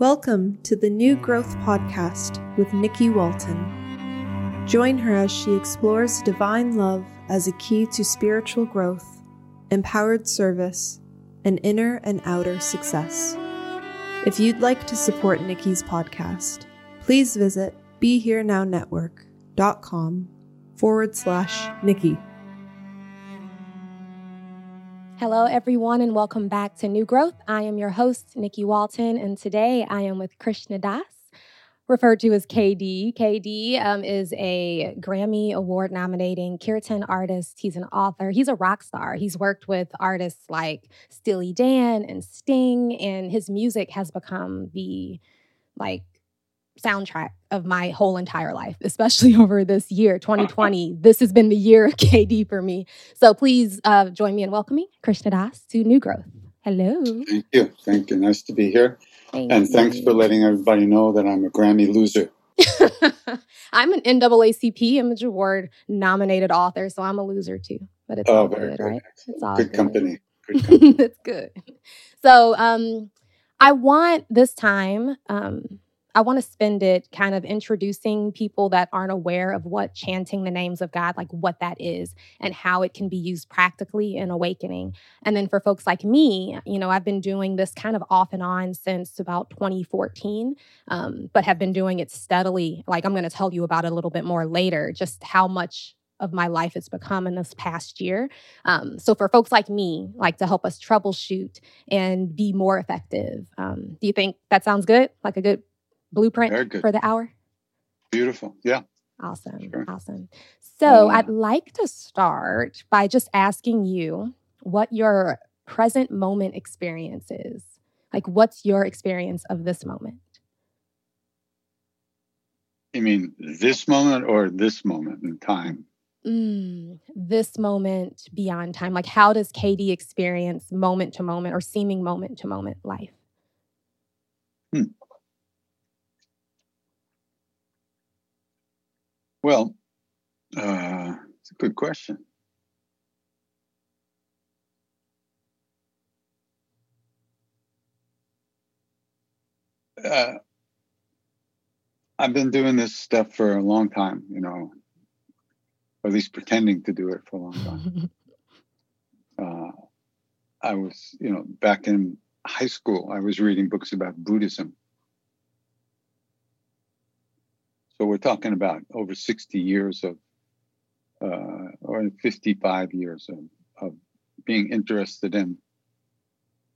Welcome to the New Growth Podcast with Nikki Walton. Join her as she explores divine love as a key to spiritual growth, empowered service, and inner and outer success. If you'd like to support Nikki's podcast, please visit BeHereNowNetwork.com forward slash Nikki. Hello, everyone, and welcome back to New Growth. I am your host, Nikki Walton, and today I am with Krishna Das, referred to as KD. KD um, is a Grammy Award nominating Kirtan artist. He's an author. He's a rock star. He's worked with artists like Steely Dan and Sting, and his music has become the like soundtrack of my whole entire life, especially over this year, 2020. this has been the year of KD for me. So please uh, join me in welcoming Krishna Das to New Growth. Hello. Thank you. Thank you. Nice to be here. Thank and thanks for letting everybody know that I'm a Grammy loser. I'm an NAACP Image Award nominated author, so I'm a loser too. But it's Oh, all very good, good. right? It's all Good good. company. Good company. That's good. So, um, I want this time, um, I want to spend it kind of introducing people that aren't aware of what chanting the names of God, like what that is and how it can be used practically in awakening. And then for folks like me, you know, I've been doing this kind of off and on since about 2014, um, but have been doing it steadily. Like I'm going to tell you about it a little bit more later, just how much of my life it's become in this past year. Um, so for folks like me, like to help us troubleshoot and be more effective, um, do you think that sounds good? Like a good blueprint for the hour? Beautiful. Yeah. Awesome. Sure. Awesome. So Uh, I'd like to start by just asking you what your present moment experience is. Like, what's your experience of this moment? You mean this moment or this moment in time? Mm, this moment beyond time. Like, how does KD experience moment to moment or seeming moment to moment life? Well, uh, it's a good question. Uh, I've been doing this stuff for a long time, you know, or at least pretending to do it for a long time. uh, I was, you know, back in high school, I was reading books about Buddhism. So we're talking about over 60 years of, uh, or 55 years of, of being interested in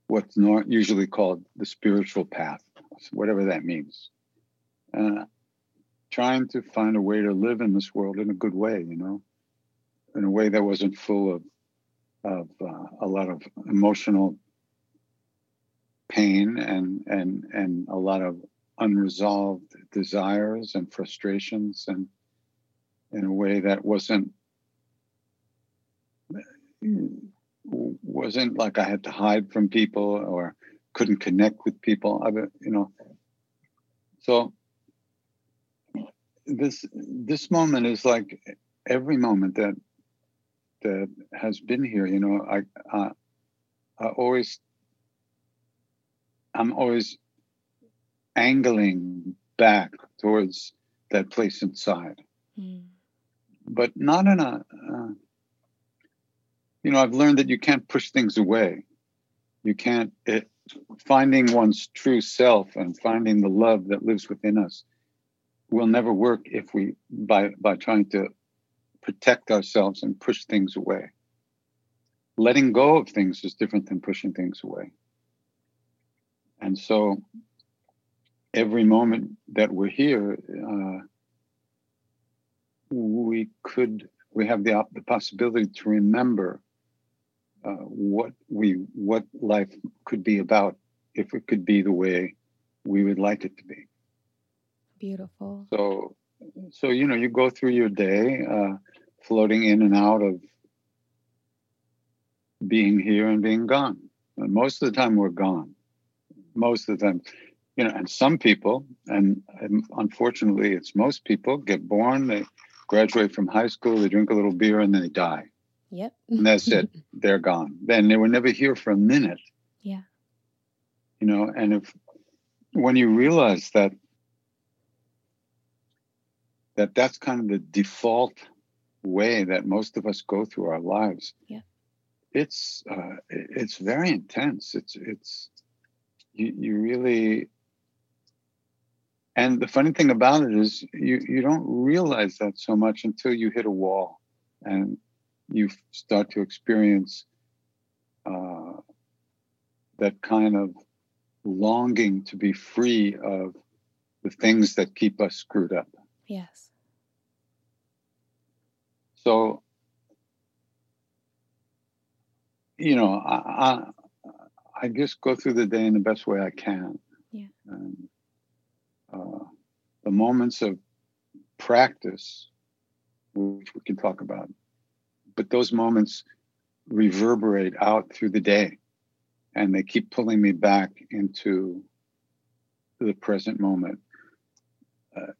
what's not usually called the spiritual path, whatever that means. Uh, trying to find a way to live in this world in a good way, you know, in a way that wasn't full of of uh, a lot of emotional pain and and and a lot of unresolved desires and frustrations and in a way that wasn't wasn't like I had to hide from people or couldn't connect with people. I, you know, so this this moment is like every moment that that has been here. You know, I uh, I always I'm always angling back towards that place inside, Mm. but not in a. Uh, you know, I've learned that you can't push things away. you can't it, finding one's true self and finding the love that lives within us will never work if we by by trying to protect ourselves and push things away letting go of things is different than pushing things away and so every moment that we're here uh, we could we have the, the possibility to remember uh, what we what life could be about if it could be the way we would like it to be. Beautiful. So, so you know, you go through your day, uh, floating in and out of being here and being gone. And most of the time, we're gone. Most of the time, you know, and some people, and, unfortunately, it's most people get born, they graduate from high school, they drink a little beer, and then they die. Yep. and that's it. They're gone. Then they were never here for a minute. Yeah. You know, and if when you realize that that that's kind of the default way that most of us go through our lives. Yeah. It's uh, it's very intense. It's it's you, you really and the funny thing about it is you you don't realize that so much until you hit a wall and you start to experience uh, that kind of longing to be free of the things that keep us screwed up. Yes. So, you know, I, I, I just go through the day in the best way I can. Yeah. Uh, the moments of practice, which we can talk about, but those moments reverberate out through the day and they keep pulling me back into the present moment uh,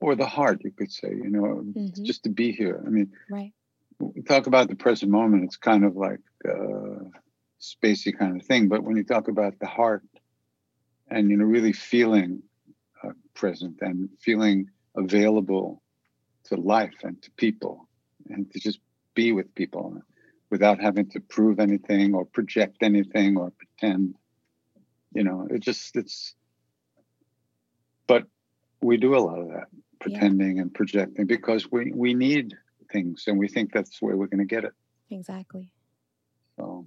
or the heart you could say you know mm-hmm. just to be here. I mean right. we talk about the present moment it's kind of like uh, spacey kind of thing but when you talk about the heart and you know really feeling present and feeling available to life and to people and to just be with people without having to prove anything or project anything or pretend you know it just it's but we do a lot of that pretending yeah. and projecting because we we need things and we think that's the way we're going to get it. Exactly. So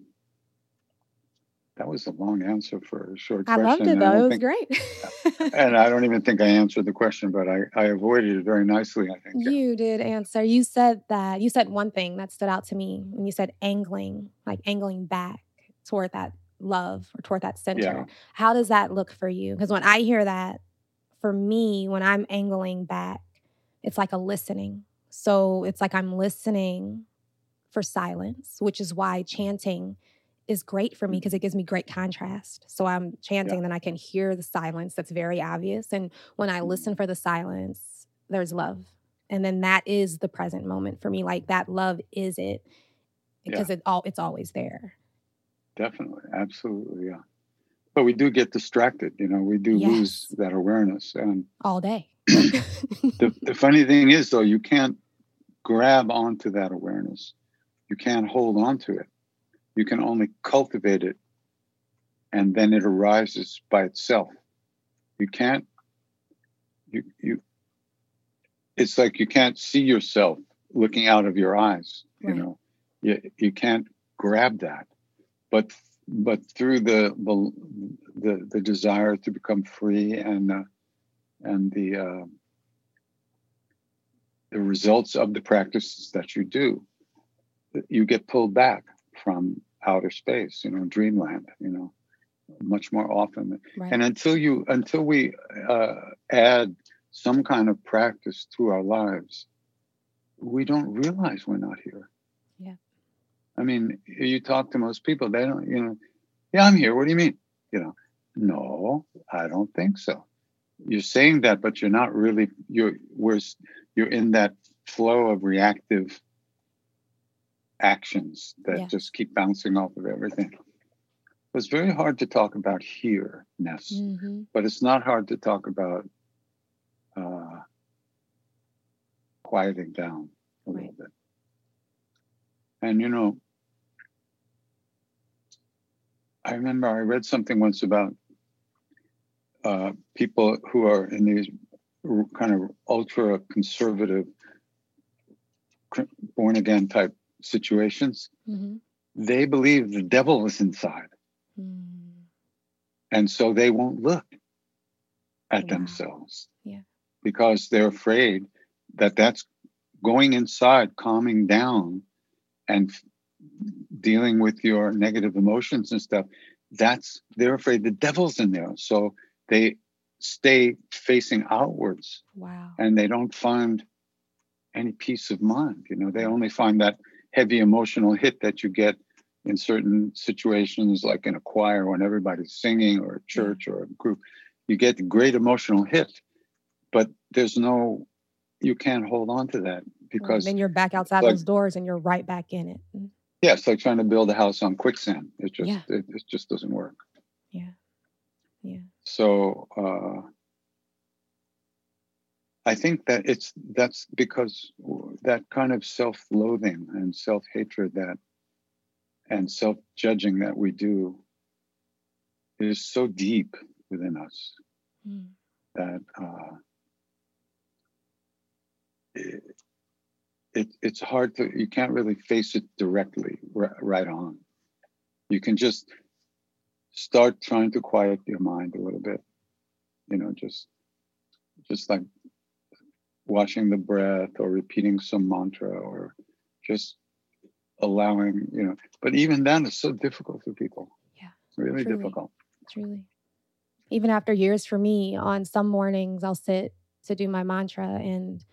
that was a long answer for a short I question. I loved it though. It was think, great. and I don't even think I answered the question, but I, I avoided it very nicely, I think. You did answer. You said that you said one thing that stood out to me when you said angling, like angling back toward that love or toward that center. Yeah. How does that look for you? Because when I hear that, for me, when I'm angling back, it's like a listening. So it's like I'm listening for silence, which is why mm-hmm. chanting is great for me because mm-hmm. it gives me great contrast. So I'm chanting, yeah. then I can hear the silence that's very obvious. And when I listen mm-hmm. for the silence, there's love. And then that is the present moment for me. Like that love is it because yeah. it all it's always there. Definitely. Absolutely. Yeah. But we do get distracted, you know, we do yes. lose that awareness and all day. the, the funny thing is though, you can't grab onto that awareness. You can't hold on to it you can only cultivate it and then it arises by itself. You can't, you, you, it's like you can't see yourself looking out of your eyes, right. you know, you, you can't grab that. But, but through the, the, the, the desire to become free and, uh, and the, uh, the results of the practices that you do, you get pulled back from outer space, you know, dreamland, you know, much more often. Right. And until you, until we uh, add some kind of practice to our lives, we don't realize we're not here. Yeah. I mean, you talk to most people, they don't, you know, yeah, I'm here. What do you mean? You know, no, I don't think so. You're saying that, but you're not really. You're we're you're in that flow of reactive actions that yeah. just keep bouncing off of everything. It's very hard to talk about here, Ness, mm-hmm. but it's not hard to talk about uh, quieting down a right. little bit. And you know, I remember I read something once about uh, people who are in these kind of ultra conservative, born again type situations. Mm-hmm. They believe the devil is inside. Mm. And so they won't look at wow. themselves. Yeah. Because they're afraid that that's going inside, calming down, and dealing with your negative emotions and stuff. That's they're afraid the devil's in there. So they stay facing outwards. Wow. And they don't find any peace of mind. You know, they only find that heavy emotional hit that you get in certain situations, like in a choir when everybody's singing, or a church, or a group. You get the great emotional hit, but there's no, you can't hold on to that because then you're back outside like, those doors and you're right back in it. Mm. Yeah, it's like trying to build a house on quicksand. It just yeah. it, it just doesn't work. Yeah. Yeah. So uh, I think that it's that's because that kind of self-loathing and self-hatred that and self-judging that we do is so deep within us mm. that uh, it, it, it's hard to you can't really face it directly right on you can just start trying to quiet your mind a little bit you know just just like watching the breath or repeating some mantra or just allowing you know but even then it's so difficult for people. Yeah really truly, difficult. Truly. Even after years for me on some mornings i'll sit to do my mantra and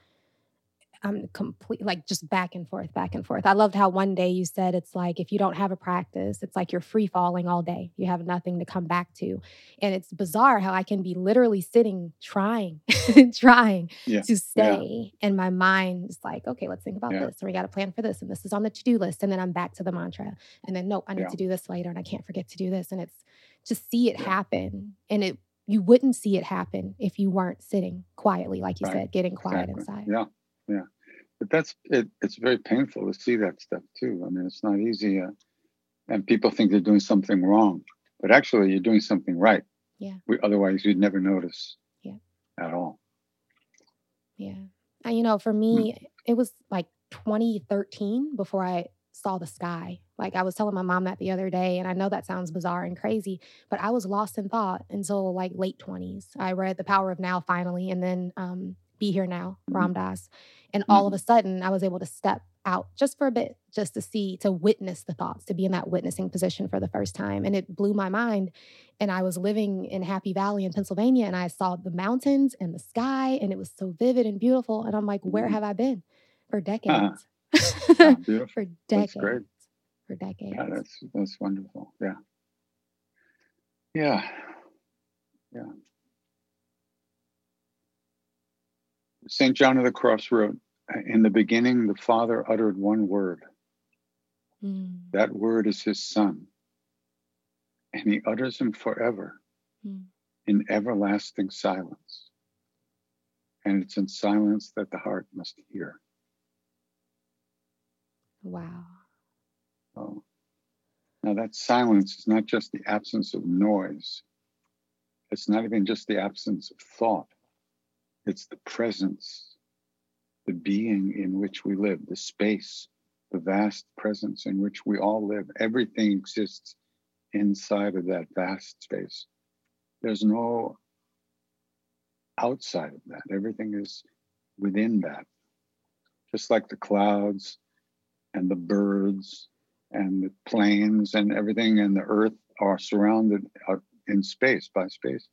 I'm complete like just back and forth, back and forth. I loved how one day you said it's like if you don't have a practice, it's like you're free falling all day. You have nothing to come back to. And it's bizarre how I can be literally sitting trying, trying yeah. to stay. Yeah. And my mind is like, okay, let's think about yeah. this. And we got to plan for this. And this is on the to-do list. And then I'm back to the mantra. And then nope, I need to do this later and I can't forget to do this. And it's to see it happen. And it you wouldn't see it happen if you weren't sitting quietly, like you right. said, getting quiet exactly. inside. Yeah. Yeah but that's it, it's very painful to see that stuff too. I mean, it's not easy, uh, and people think they're doing something wrong, but actually you're doing something right. Yeah. We, otherwise, you'd never notice. Yeah. At all. Yeah, and you know, for me, mm. it was like 2013 before I saw the sky. Like I was telling my mom that the other day, and I know that sounds bizarre and crazy, but I was lost in thought until like late 20s. I read The Power of Now finally, and then um, Be Here Now, mm-hmm. Ram Dass. And mm-hmm. all of a sudden, I was able to step out just for a bit, just to see, to witness the thoughts, to be in that witnessing position for the first time. And it blew my mind. And I was living in Happy Valley in Pennsylvania, and I saw the mountains and the sky, and it was so vivid and beautiful. And I'm like, where mm-hmm. have I been for decades? Uh-huh. for decades. For decades. Yeah, that's that's wonderful. Yeah. Yeah. Yeah. St. John of the Cross wrote, In the beginning, the Father uttered one word. Mm. That word is his Son. And he utters him forever mm. in everlasting silence. And it's in silence that the heart must hear. Wow. Oh. Now, that silence is not just the absence of noise, it's not even just the absence of thought it's the presence, the being in which we live, the space, the vast presence in which we all live. Everything exists inside of that vast space. There's no outside of that. Everything is within that. Just like the clouds and the birds and the planes and everything and the earth are surrounded uh, in space by space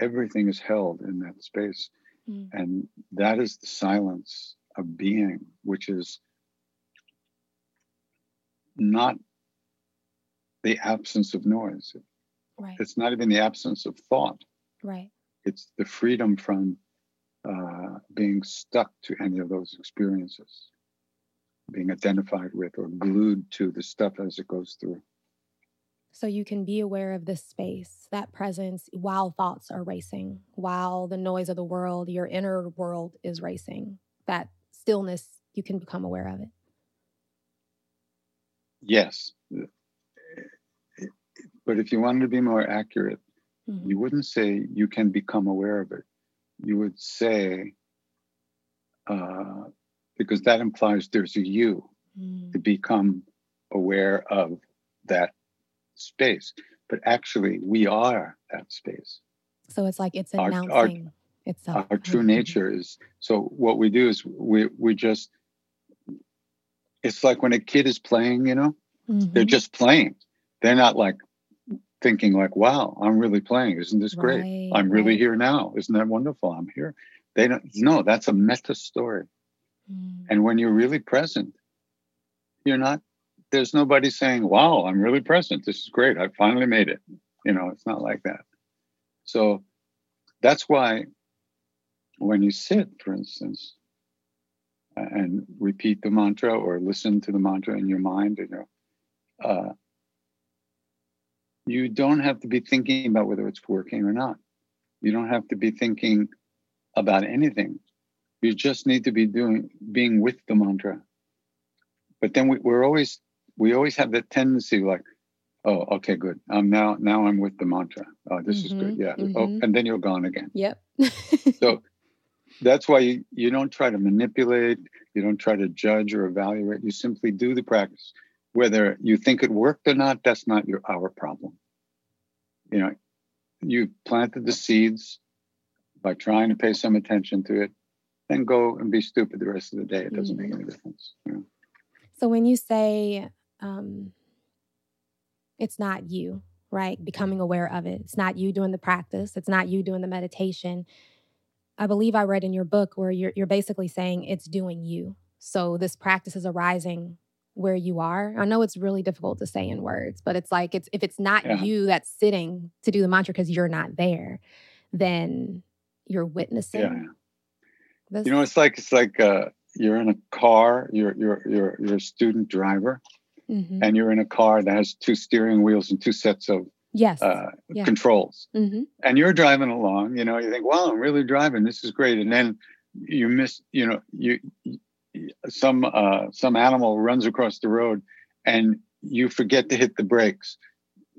everything is held in that space. Mm. And that is the silence of being, which is not the absence of noise. Right. It's not even the absence of thought. Right. It's the freedom from uh, being stuck to any of those experiences, being identified with or glued to the stuff as it goes through. So you can be aware of this space, that presence, while thoughts are racing, while the noise of the world, your inner world is racing. That stillness, you can become aware of it. Yes. But if you wanted to be more accurate, Mhm. you wouldn't say you can become aware of it. You would say, uh, because that implies there's a you Mm. to become aware of that space. But actually, we are that space. So it's like it's Our- our- announcing itself. Our true Mhm. nature is so. What we do is we we just. It's like when a kid is playing, you know, they're Mhm. just playing. They're not like thinking like, "Wow, I'm really playing. Isn't this great? Right, I'm really right. here now. Isn't that wonderful? I'm here." They don't. No, that's a meta story. Mm. And when you're really present, you're not, there's nobody saying, wow, I'm really present. This is great. I finally made it. You know, it's not like that. So that's why when you sit, for instance, and repeat the mantra or listen to the mantra in your mind, you know, uh, you don't have to be thinking about whether it's working or not. You don't have to be thinking about anything. You just need to be doing being with the mantra. But then we, we're always we always have that tendency like, oh, okay, good. I'm now now I'm with the mantra. Oh, this is good. Mhm, Yeah. Oh, mhm. and then you're gone again. Yep. So that's why you, you don't try to manipulate, you don't try to judge or evaluate. You simply do the practice. Whether you think it worked or not, that's not your our problem. You know, you planted the seeds by trying to pay some attention to it, then go and be stupid the rest of the day. It doesn't make any difference. you know. So when you say um, it's not you, right? Becoming aware of it. It's not you doing the practice. It's not you doing the meditation. I believe I read in your book where you're you're basically saying it's doing you. So this practice is arising where you are. I know it's really difficult to say in words, but it's like it's if it's not Yeah. you that's sitting to do the mantra because you're not there, then you're witnessing. Yeah. This. You know, it's like it's like uh, you're in a car. You're you're you're you're a student driver, Mhm. and you're in a car that has two steering wheels and two sets of yes. uh, Yeah. controls. hmm And you're driving along. You know, you think, "Wow, I'm really driving. This is great." And then you miss. You know, you some uh, some animal runs across the road, and you forget to hit the brakes.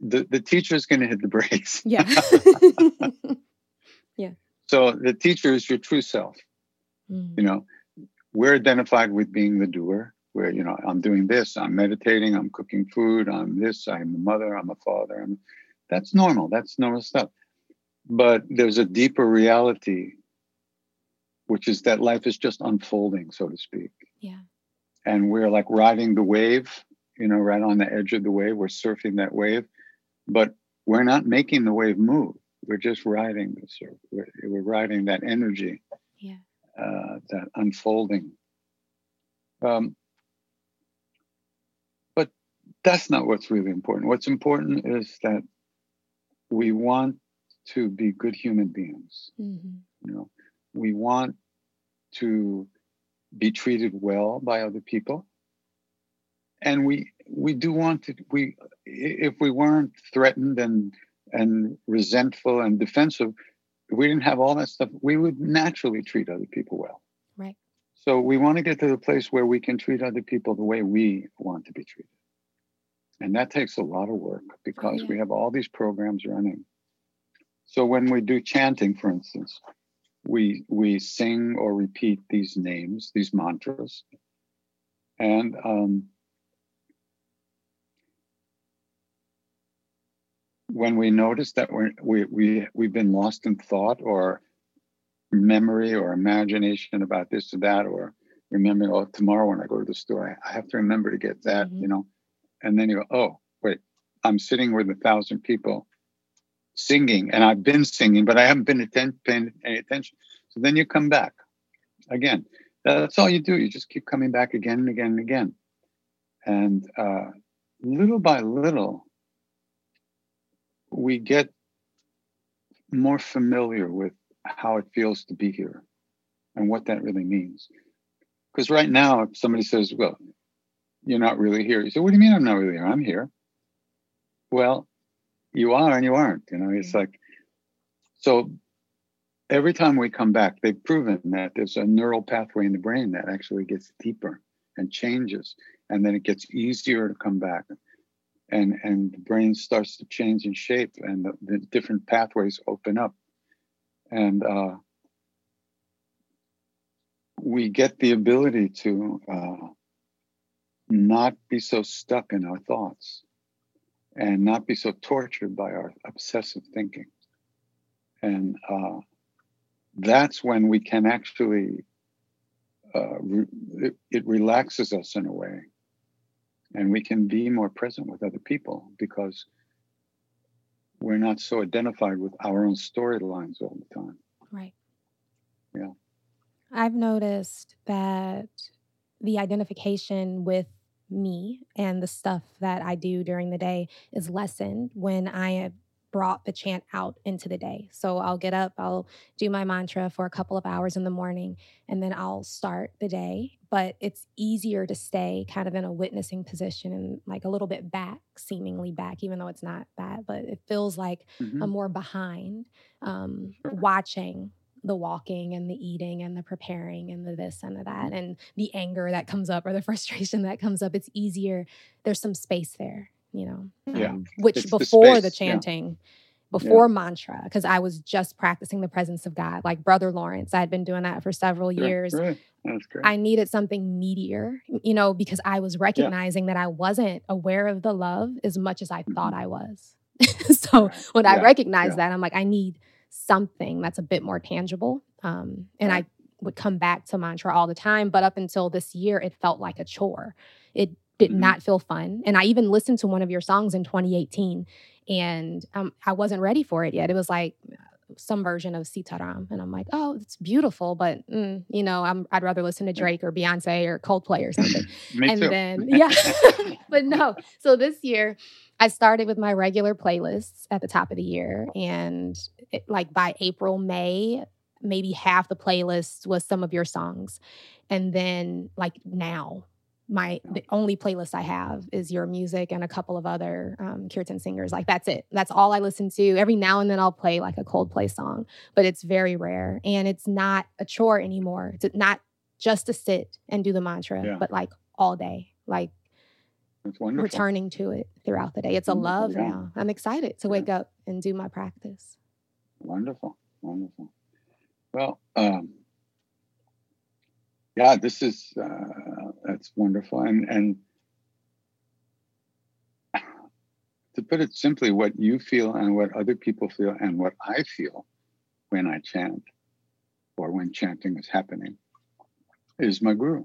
The the teacher's going to hit the brakes. Yeah. So the teacher is your true self. Mm. you know we're identified with being the doer where you know i'm doing this i'm meditating i'm cooking food i'm this i'm a mother i'm a father I'm, that's normal that's normal stuff but there's a deeper reality which is that life is just unfolding so to speak Yeah. and we're like riding the wave you know right on the edge of the wave we're surfing that wave but we're not making the wave move we're just riding the surf we're, we're riding that energy Yeah. uh, that unfolding. Um, that's not what's really important. What's important is that we want to be good human beings. hmm You know, we want to be treated well by other people, and we we do want to. We if we weren't threatened and and resentful and defensive, if we didn't have all that stuff, we would naturally treat other people well. Right. So we want to get to the place where we can treat other people the way we want to be treated. And that takes a lot of work because we have all these programs running. So when we do chanting, for instance, we we sing or repeat these names, these mantras, and um, when we notice that we're, we we we've been lost in thought or memory or imagination about this or that, or remembering, oh, tomorrow when I go to the store, I, I have to remember to get that, Mhm. you know, and then you go, oh, wait, I'm sitting with a thousand people singing, and I've been singing, but I haven't been atten- paying any attention. So then you come back again. That's all you do. You just keep coming back again and again and again, and uh, little by little, we get more familiar with how it feels to be here and what that really means. Because right now, if somebody says, Well, you're not really here, you say, What do you mean I'm not really here? I'm here. Well, you are and you aren't. You know, it's like, so every time we come back, they've proven that there's a neural pathway in the brain that actually gets deeper and changes. And then it gets easier to come back. and and the brain starts to change in shape and the, the different pathways open up and uh, we get the ability to uh, not be so stuck in our thoughts and not be so tortured by our obsessive thinking and uh, that's when we can actually uh, re- it, it relaxes us in a way and we can be more present with other people because we're not so identified with our own storylines all the time. Right. Yeah. I've noticed that the identification with me and the stuff that I do during the day is lessened when I have brought the chant out into the day. So I'll get up, I'll do my mantra for a couple of hours in the morning, and then I'll start the day. But it's easier to stay kind of in a witnessing position and like a little bit back, seemingly back, even though it's not that, but it feels like Mhm. I'm more behind um, watching the walking and the eating and the preparing and the this and the that and the anger that comes up or the frustration that comes up. It's easier. There's some space there, you know, Yeah. um, which It's before the, space, yeah. chanting, before mantra, because I was just practicing the presence of God, like Brother Lawrence. I had been doing that for several Sure, years. Right. That's great. I needed something meatier, you know, because I was recognizing that I wasn't aware of the love as much as I thought I was. so Right. when I Yeah, recognized yeah. that, I'm like, I need something that's a bit more tangible. Um, and I would come back to mantra all the time. But up until this year, it felt like a chore. It did Mhm. not feel fun. And I even listened to one of your songs in 2018 and um, I wasn't ready for it yet. It was like uh, some version of Sitaram. And I'm like, oh, it's beautiful, but mm, you know, I'm, I'd rather listen to Drake or Beyonce or Coldplay or something Me and too. then yeah but no so this year i started with my regular playlists at the top of the year and it, like by april may maybe half the playlist was some of your songs. And then like now my the only playlist i have is your music and a couple of other um, kirtan singers. Like that's it. That's all i listen to. Every now and then i'll play like a coldplay song but it's very rare and it's not a chore anymore. It's not just to sit and do the mantra Yeah. but like all day. Like That's wonderful. returning to it throughout the day it's a love yeah. now i'm excited to Yeah. wake up and do my practice Wonderful. Wonderful. Well, um, yeah, this is uh, that's wonderful, and and to put it simply, what you feel and what other people feel and what I feel when I chant or when chanting is happening is my guru,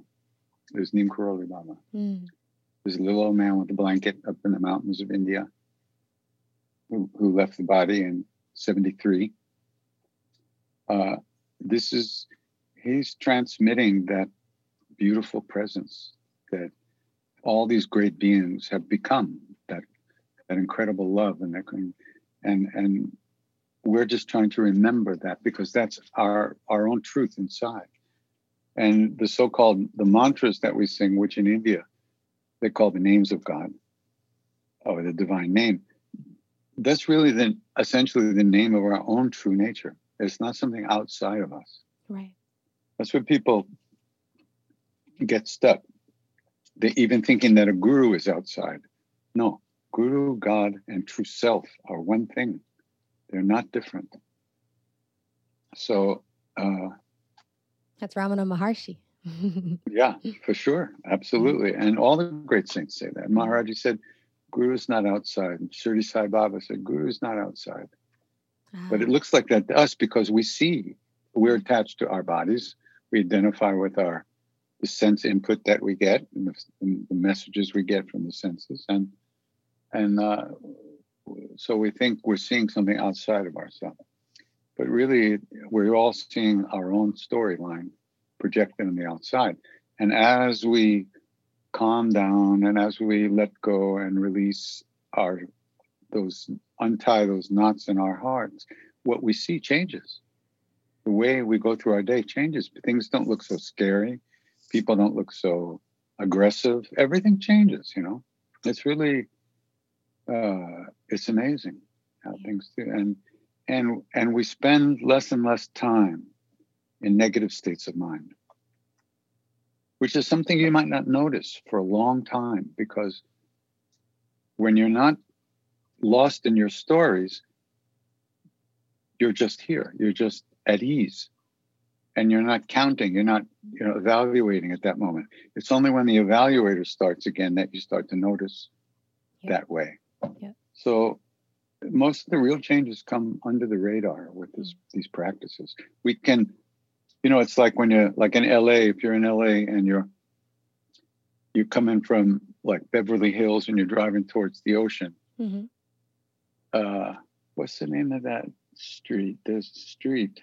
is Neem Karoli Baba. Mm. There's a little old man with a blanket up in the mountains of India who, who left the body in 73. Uh, this is, he's transmitting that beautiful presence that all these great beings have become, that, that incredible love. And, that, and, and we're just trying to remember that because that's our, our own truth inside. And the so-called, the mantras that we sing, which in India, they call the names of God or the divine name. That's really the essentially the name of our own true nature. It's not something outside of us. right That's where people get stuck. They even thinking that a guru is outside. No, guru, God, and true self are one thing. They're not different. So uh, that's ramana maharshi Yeah, for sure. Absolutely. Mm. And all the great saints say that. Maharaji mm. said, Guru is not outside. And Shirdi Sai Baba said, Guru is not outside. But it ah. looks like that to us because we see we're mm. attached to our bodies. We identify with our the sense input that we get and the, and the messages we get from the senses. And and uh, so we think we're seeing something outside of ourselves. But really, we're all seeing our own storyline projected on the outside. And as we calm down and as we let go and release our those untie those knots in our hearts, what we see changes. The way we go through our day changes. Things don't look so scary. People don't look so aggressive. Everything changes, you know. It's really uh it's amazing how things do and and and we spend less and less time in negative states of mind which is something you might not notice for a long time because when you're not lost in your stories, you're just here. You're just at ease. And you're not counting, you're not, you know, evaluating at that moment. It's only when the evaluator starts again that you start to notice Yeah. that way. Yeah. So most of the real changes come under the radar with this, these practices. We can, you know, it's like when you're like in LA, if you're in LA and you're you come in from like Beverly Hills and you're driving towards the ocean. Mhm. Uh, what's the name of that street? There's a street.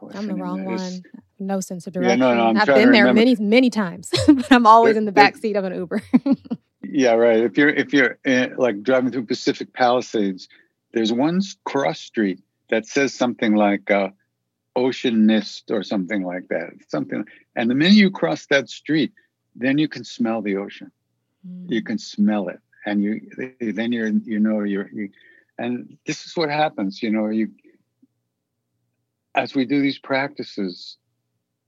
What's I'm the wrong one. No sense of Yeah, direction. no, no, I'm I've been there many, many times, but I'm always in the back seat of an Uber. Yeah, right. If you're if you're uh, like driving through Pacific Palisades, there's one cross street that says something like uh, Ocean Mist or something like that. Something, and the minute you cross that street, then you can smell the ocean. You can smell it, and you then you're you know you're you, and this is what happens. You know, you as we do these practices,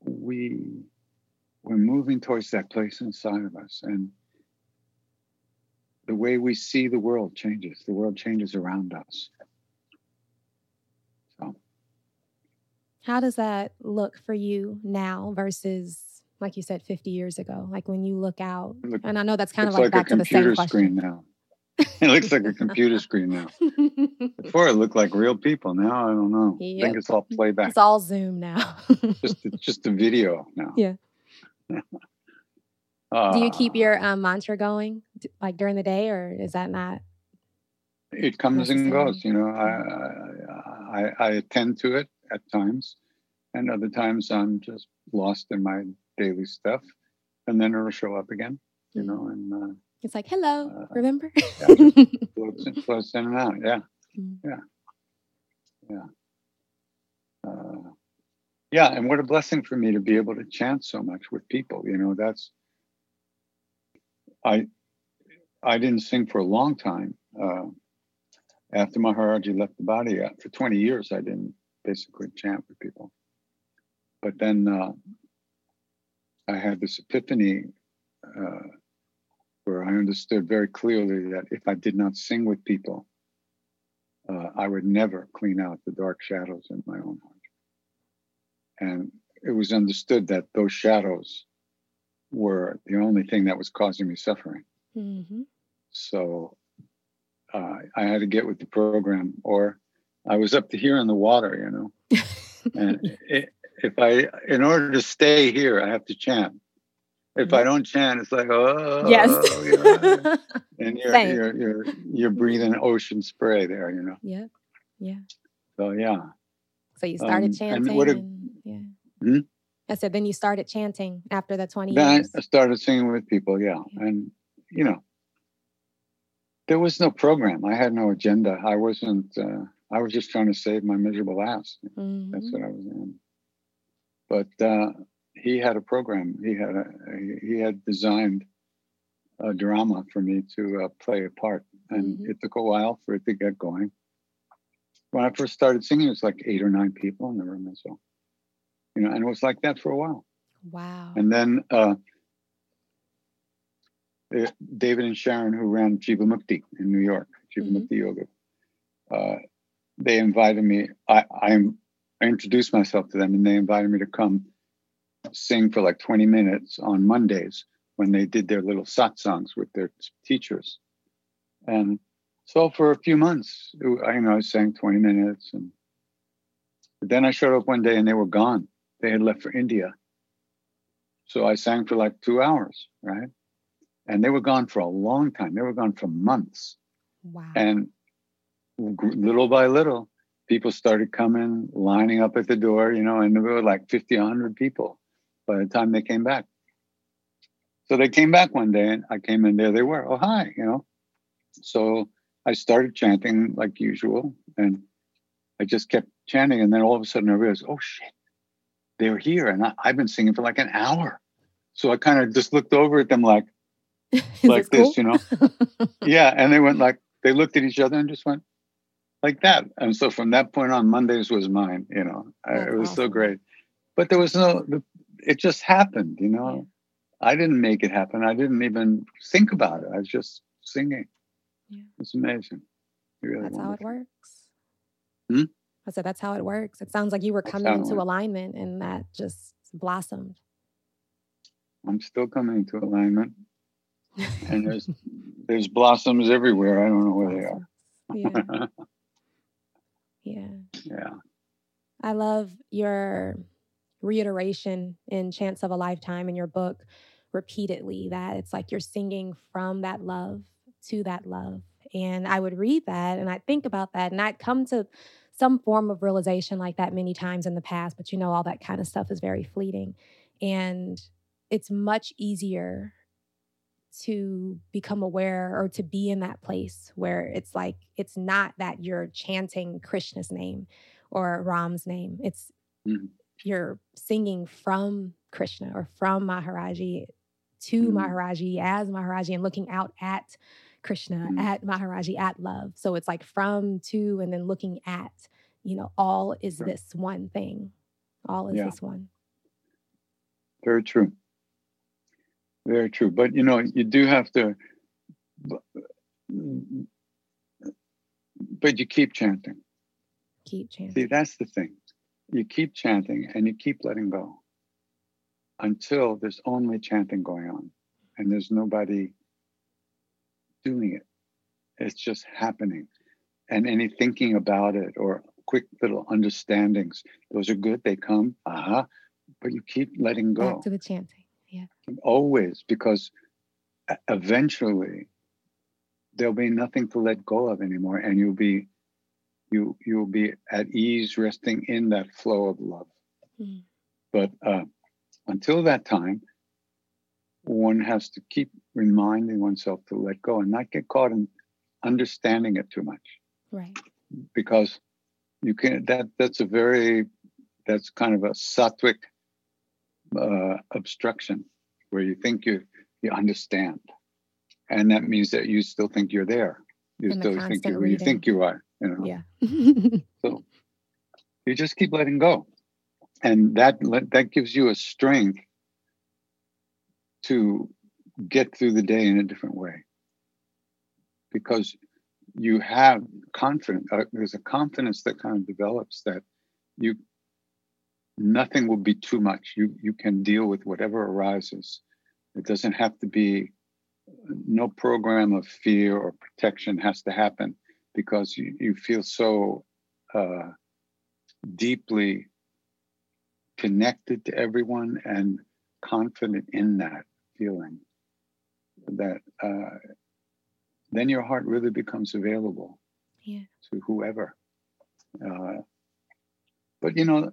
we we're moving towards that place inside of us, and the way we see the world changes. The world changes around us. So How does that look for you now versus, like you said, 50 years ago? Like when you look out, look- and I know that's kind of like, like, back a to the same computer screen now. it looks like a computer screen now. Before it looked like real people. Now I don't know. I think it's all playback. it's all Zoom now. just it's just a video now. Yeah. Uh, Do you keep your um, mantra going like during the day, or is that not? It comes and goes. You know, I, I I I attend to it at times, and other times I'm just lost in my daily stuff, and then it'll show up again. You know, and uh, It's like, hello, Uh, remember? yeah, floats, in, floats in and out. Yeah, Mm. yeah, yeah. Uh, yeah, and what a blessing for me to be able to chant so much with people. You know, that's I I didn't sing for a long time. Uh, after Maharaji left the body, uh, for 20 years, I didn't basically chant with people. But then uh, I had this epiphany uh, where I understood very clearly that if I did not sing with people, uh, I would never clean out the dark shadows in my own heart. And it was understood that those shadows were the only thing that was causing me suffering. hmm So uh, I had to get with the program, or I was up to here in the water, you know. and i if I, in order to stay here, I have to chant. If I don't chant, it's like oh yes. you know, and you're, you're you're you're breathing ocean spray there, you know. yeah. Yeah. So yeah, So you started Um, chanting. and what a- and- yeah. Hmm? I said, then you started chanting after the 20 then years. I started singing with people, yeah, and you know, there was no program. I had no agenda. I wasn't. Uh, I was just trying to save my miserable ass. Mhm. That's what I was in. But uh, he had a program. He had a, he- had designed a drama for me to uh, play a part, and Mhm. it took a while for it to get going. When I first started singing, it was like eight or nine people in the room, and so you know, and it was like that for a while. Wow. And then uh, David and Sharon, who ran Jiva Mukti in New York, Jiva Mhm. Mukti Yoga, uh, they invited me. I, I'm, I introduced myself to them, and they invited me to come sing for like 20 minutes on Mondays when they did their little satsangs with their teachers. And so for a few months, I, you know, I sang 20 minutes, and but then I showed up one day and they were gone. They had left for India. So I sang for like two hours, right? And they were gone for a long time. They were gone for months. wow. And little by little, people started coming, lining up at the door, you know, and there were like 50, 100 people by the time they came back. So they came back one day and I came in there, they were, oh, hi, you know. So I started chanting like usual and I just kept chanting. And then all of a sudden I realized, oh, shit, they're here. And I, I've been singing for like an hour. So I kind of just looked over at them like, like this this, you know. yeah, and they went like they looked at each other and just went like that. And so from that point on, Mondays was mine. You know, I, it was so great. But there was no, it just happened. You know, I didn't make it happen. I didn't even think about it. I was just singing. Yeah. It's amazing. Really That's wonderful. how it works. Hmm? I said that's how it works. It sounds like you were coming into works. alignment and that just blossomed. I'm still coming into alignment, and there's there's blossoms everywhere. I don't know where they are. Yeah. Yeah. yeah. I love your reiteration in Chance of a Lifetime in your book repeatedly that it's like you're singing from that love to that love. And I would read that and I'd think about that and I'd come to some form of realization like that many times in the past, but you know, all that kind of stuff is very fleeting. And it's much easier to become aware or to be in that place where it's like it's not that you're chanting Krishna's name or Ram's name. It's Mhm. you're singing from Krishna or from Maharaji to Mhm. Maharaji as Maharaji and looking out at Krishna, Mhm. at Maharaji, at love. So it's like from to and then looking at, you know, all is this one thing. All is Yeah. this one. Very true. Very true. But you know, you do have to. But you keep chanting. Keep chanting. See, that's the thing. You keep chanting and you keep letting go until there's only chanting going on and there's nobody doing it. It's just happening. And any thinking about it or quick little understandings, those are good. They come, uh-huh. But you keep letting go Back to the chanting. Yeah. always because eventually there'll be nothing to let go of anymore and you'll be you you'll be at ease resting in that flow of love Mm. but uh, until that time one has to keep reminding oneself to let go and not get caught in understanding it too much. Right. because you can that that's a very that's kind of a sattvic uh, obstruction where you think you you understand. And that means that you still think you're there. You And the still think you, you think you are you know? Yeah. so you just keep letting go. And that that gives you a strength to get through the day in a different way. Because you have confidence uh, there's a confidence that kind of develops that you nothing will be too much. You you can deal with whatever arises. It doesn't have to be no program of fear or protection has to happen because you, you feel so uh, deeply connected to everyone and confident in that feeling that uh, then your heart really becomes available Yeah. to whoever uh, but you know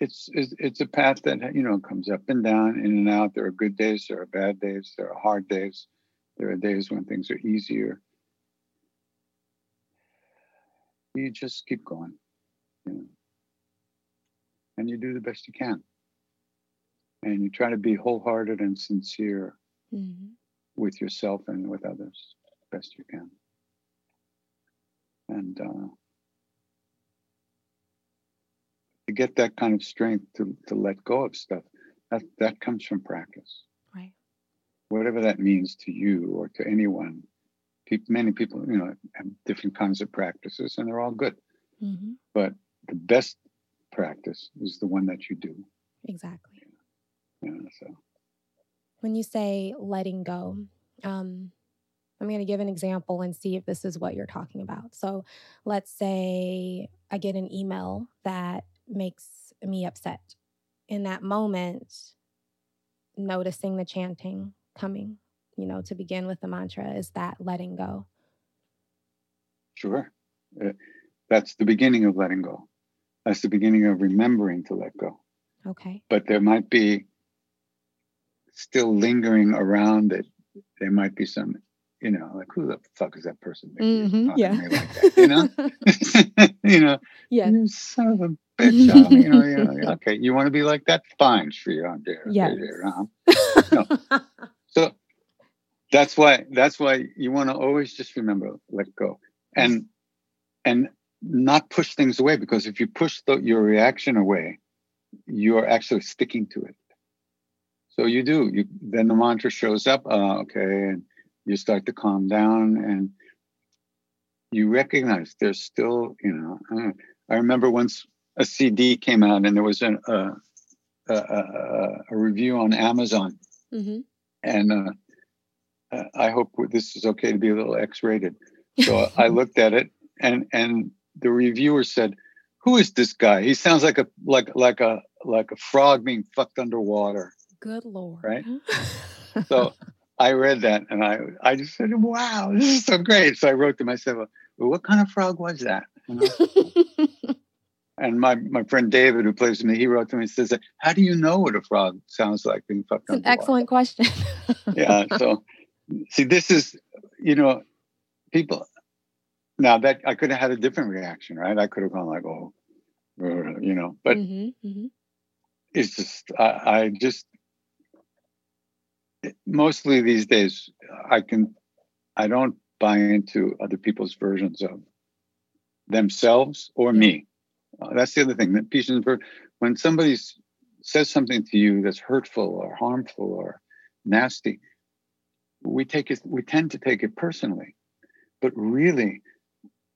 it's, it's it's a path that you know comes up and down in and out. There are good days there are bad days there are hard days there are days when things are easier. You just keep going you know and you do the best you can and you try to be wholehearted and sincere Mhm. with yourself and with others best you can and uh, to get that kind of strength to, to let go of stuff that that comes from practice Right. whatever that means to you or to anyone many people you know have different kinds of practices and they're all good hmm but the best practice is the one that you do Exactly. Know, so When you say letting go, um, I'm going to give an example and see if this is what you're talking about. So, let's say I get an email that makes me upset. In that moment, noticing the chanting coming, you know, to begin with the mantra is that letting go. Sure. Uh, that's the beginning of letting go. That's the beginning of remembering to let go. Okay. But there might be still lingering around it. There might be some, you know, like who the fuck is that person? Mhm, yeah. like that, you know, you know, Yeah. you son of a bitch. you know, you know, okay, you want to be like that? Fine, Sri Ram, dear, Yes. dear Ram. So that's why that's why you want to always just remember let go and and not push things away because if you push the, your reaction away you're actually sticking to it So you do. You then the mantra shows up. Uh, okay, and you start to calm down, and you recognize there's still, you know. I remember once a CD came out, and there was an, uh, a, a, a, review on Amazon, mm-hmm. and uh, uh, I hope this is okay to be a little X-rated. So I looked at it, and and the reviewer said, "Who is this guy? He sounds like a like like a like a frog being fucked underwater." Good lord! Right. so I read that, and I I just said, "Wow, this is so great." So I wrote to myself, "Well, what kind of frog was that?" You know? and my my friend David, who plays with me, he wrote to me and says, "How do you know what a frog sounds like being fucked?" It's an excellent question. yeah. So see, this is you know, people. Now that I could have had a different reaction, right? I could have gone like, "Oh," you know, but mm-hmm, mm-hmm. it's just I, I just mostly these days I can I don't buy into other people's versions of themselves or me. Uh, that's the other thing that patients when somebody says something to you that's hurtful or harmful or nasty, we take it we tend to take it personally. But really,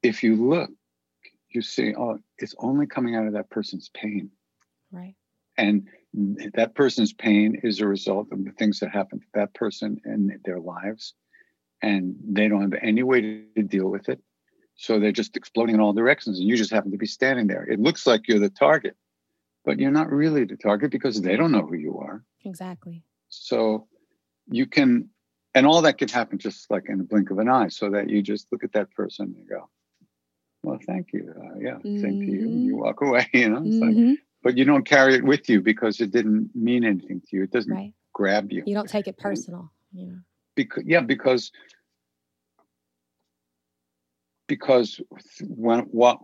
if you look, you see, oh, it's only coming out of that person's pain. Right. And that person's pain is a result of the things that happen to that person in their lives. And they don't have any way to deal with it. So they're just exploding in all directions, and you just happen to be standing there. It looks like you're the target, but you're not really the target because they don't know who you are. Exactly. So you can, and all that can happen just like in a blink of an eye, so that you just look at that person and go, "Well, thank you. Uh, yeah, mm-hmm. same to you." And you walk away. You know, mm-hmm. like, but you don't carry it with you because it didn't mean anything to you. It doesn't right. grab you. You don't take it personal. You know. Because yeah, because because when what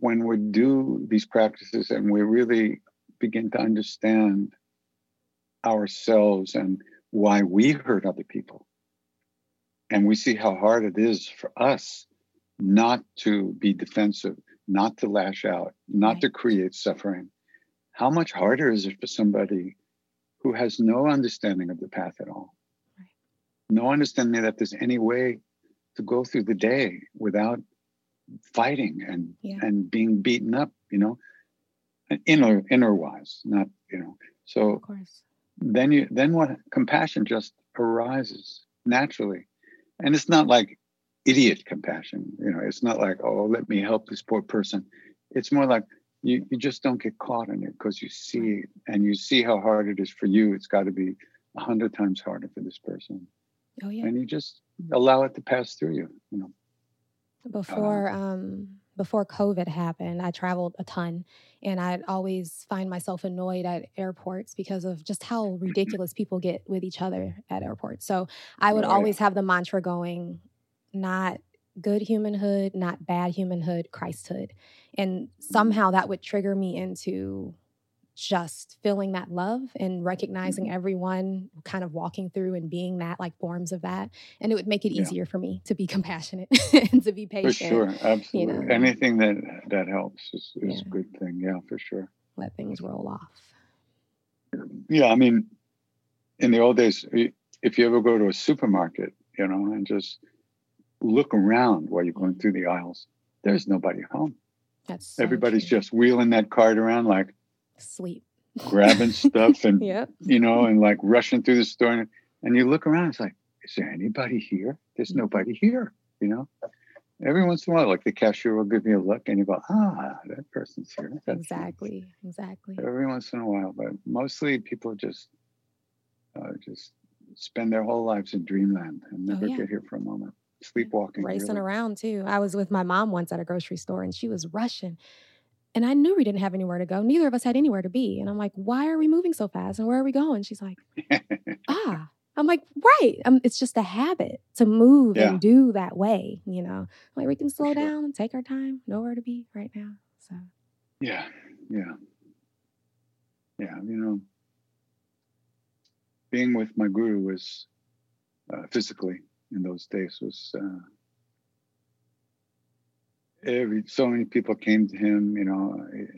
when we do these practices and we really begin to understand ourselves and why we hurt other people and we see how hard it is for us not to be defensive not to lash out not right. to create suffering how much harder is it for somebody who has no understanding of the path at all right. no understanding that there's any way to go through the day without fighting and yeah. and being beaten up you know inner inner wise not you know so then you then what compassion just arises naturally and it's not like idiot compassion you know it's not like oh let me help this poor person. It's more like you, you just don't get caught in it because you see and you see how hard it is for you. It's got to be a hundred times harder for this person. Oh yeah. And you just allow it to pass through you you know. Before uh, um before covid happened i traveled a ton and i'd always find myself annoyed at airports because of just how ridiculous people get with each other at airports. So i would oh, always have the mantra going not good humanhood not bad humanhood christhood and mm-hmm. somehow that would trigger me into just feeling that love and recognizing mm-hmm. everyone kind of walking through and being that like forms of that and it would make it easier yeah. for me to be compassionate and to be patient for sure absolutely you know? anything that that helps is, is yeah. a good thing yeah for sure let things roll off yeah i mean in the old days if you ever go to a supermarket you know and just look around while you're going through the aisles there's nobody home that's so everybody's true. just wheeling that cart around like sleep grabbing stuff and yep. you know and like rushing through the store and, and you look around it's like is there anybody here there's mm-hmm. nobody here you know every once in a while like the cashier will give you a look and you go ah that person's here That's exactly nice. exactly every once in a while but mostly people just uh, just spend their whole lives in dreamland and oh, never oh, yeah. get here for a moment sleepwalking racing really. around too i was with my mom once at a grocery store and she was rushing and I knew we didn't have anywhere to go. Neither of us had anywhere to be. And I'm like, why are we moving so fast? And where are we going? She's like, ah. I'm like, right. Um, it's just a habit to move yeah. and do that way, you know. Like we can slow sure. down and take our time, Nowhere to be right now. So Yeah, yeah. Yeah, you know. Being with my guru was uh, physically in those days was uh, every so many people came to him. You know, it,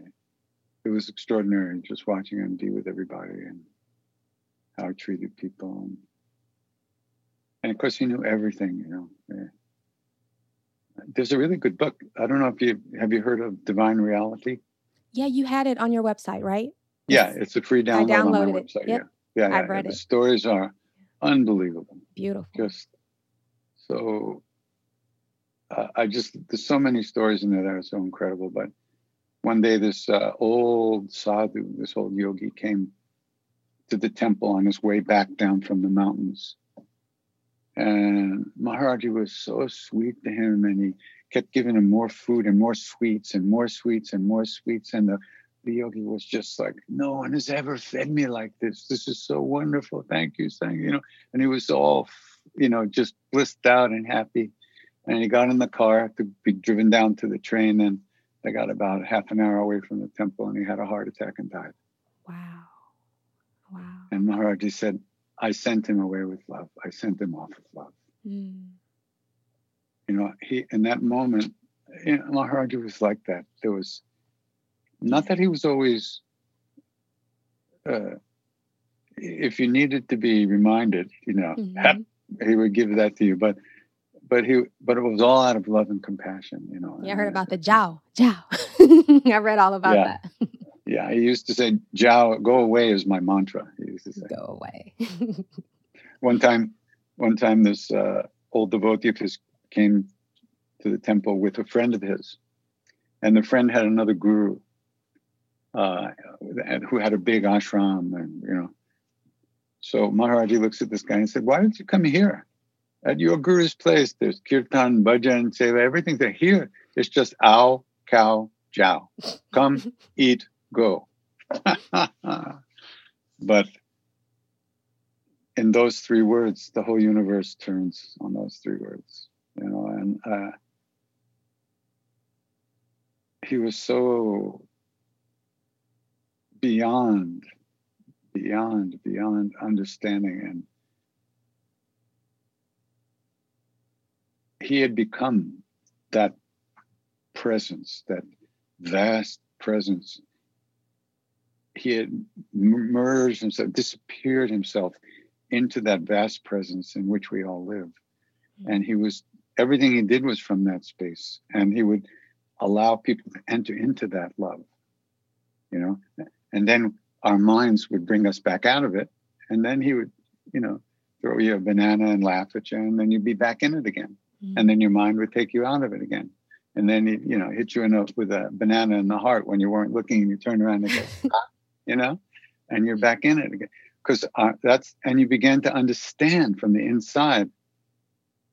it was extraordinary just watching him be with everybody, and how he treated people. And, and of course, he knew everything, you know. There's a really good book. I don't know if you have you heard of Divine Reality. Yeah, you had it on your website, right? Yeah, it's a free download downloaded on my it. website. Yep. Yeah, yeah, I've yeah. read The it. stories are unbelievable. Beautiful. Just so. Uh, I just there's so many stories in there that are so incredible. But one day, this uh, old sadhu, this old yogi, came to the temple on his way back down from the mountains. And Maharaji was so sweet to him, and he kept giving him more food and more sweets and more sweets and more sweets. And the, the yogi was just like, No one has ever fed me like this. This is so wonderful. Thank you. Thank you. You know, and he was all, you know, just blissed out and happy. And he got in the car to be driven down to the train. And they got about half an hour away from the temple, and he had a heart attack and died. Wow. Wow. And Maharaji said, I sent him away with love. I sent him off with love. Mm. You know, he in that moment, you know, Maharaji was like that. There was not that he was always uh, if you needed to be reminded, you know, Mhm. He would give that to you. But but he but it was all out of love and compassion, you know. Yeah, I heard about the Jao. Jao. I read all about Yeah. that. Yeah, he used to say, Jao, go away is my mantra. He used to say. Go away. one time one time this uh, old devotee of his came to the temple with a friend of his and the friend had another guru uh, who had a big ashram and you know so maharaji looks at this guy and said why don't you come here? At your guru's place there's kirtan bhajan seva everything there. Here it's just ow cow jow come eat go. But in those three words, the whole universe turns on those three words, you know, and uh, he was so beyond, beyond, beyond understanding. And he had become that presence, that vast presence. He had merged himself, disappeared himself into that vast presence in which we all live. And he was, everything he did was from that space. And he would allow people to enter into that love, you know, and then our minds would bring us back out of it. And then he would, you know, throw you a banana and laugh at you, and then you'd be back in it again. And then your mind would take you out of it again. And then, he, you know, hit you in a, with a banana in the heart when you weren't looking and you turn around and go, "Ah," you know, and you're back in it again because uh, that's and you begin to understand from the inside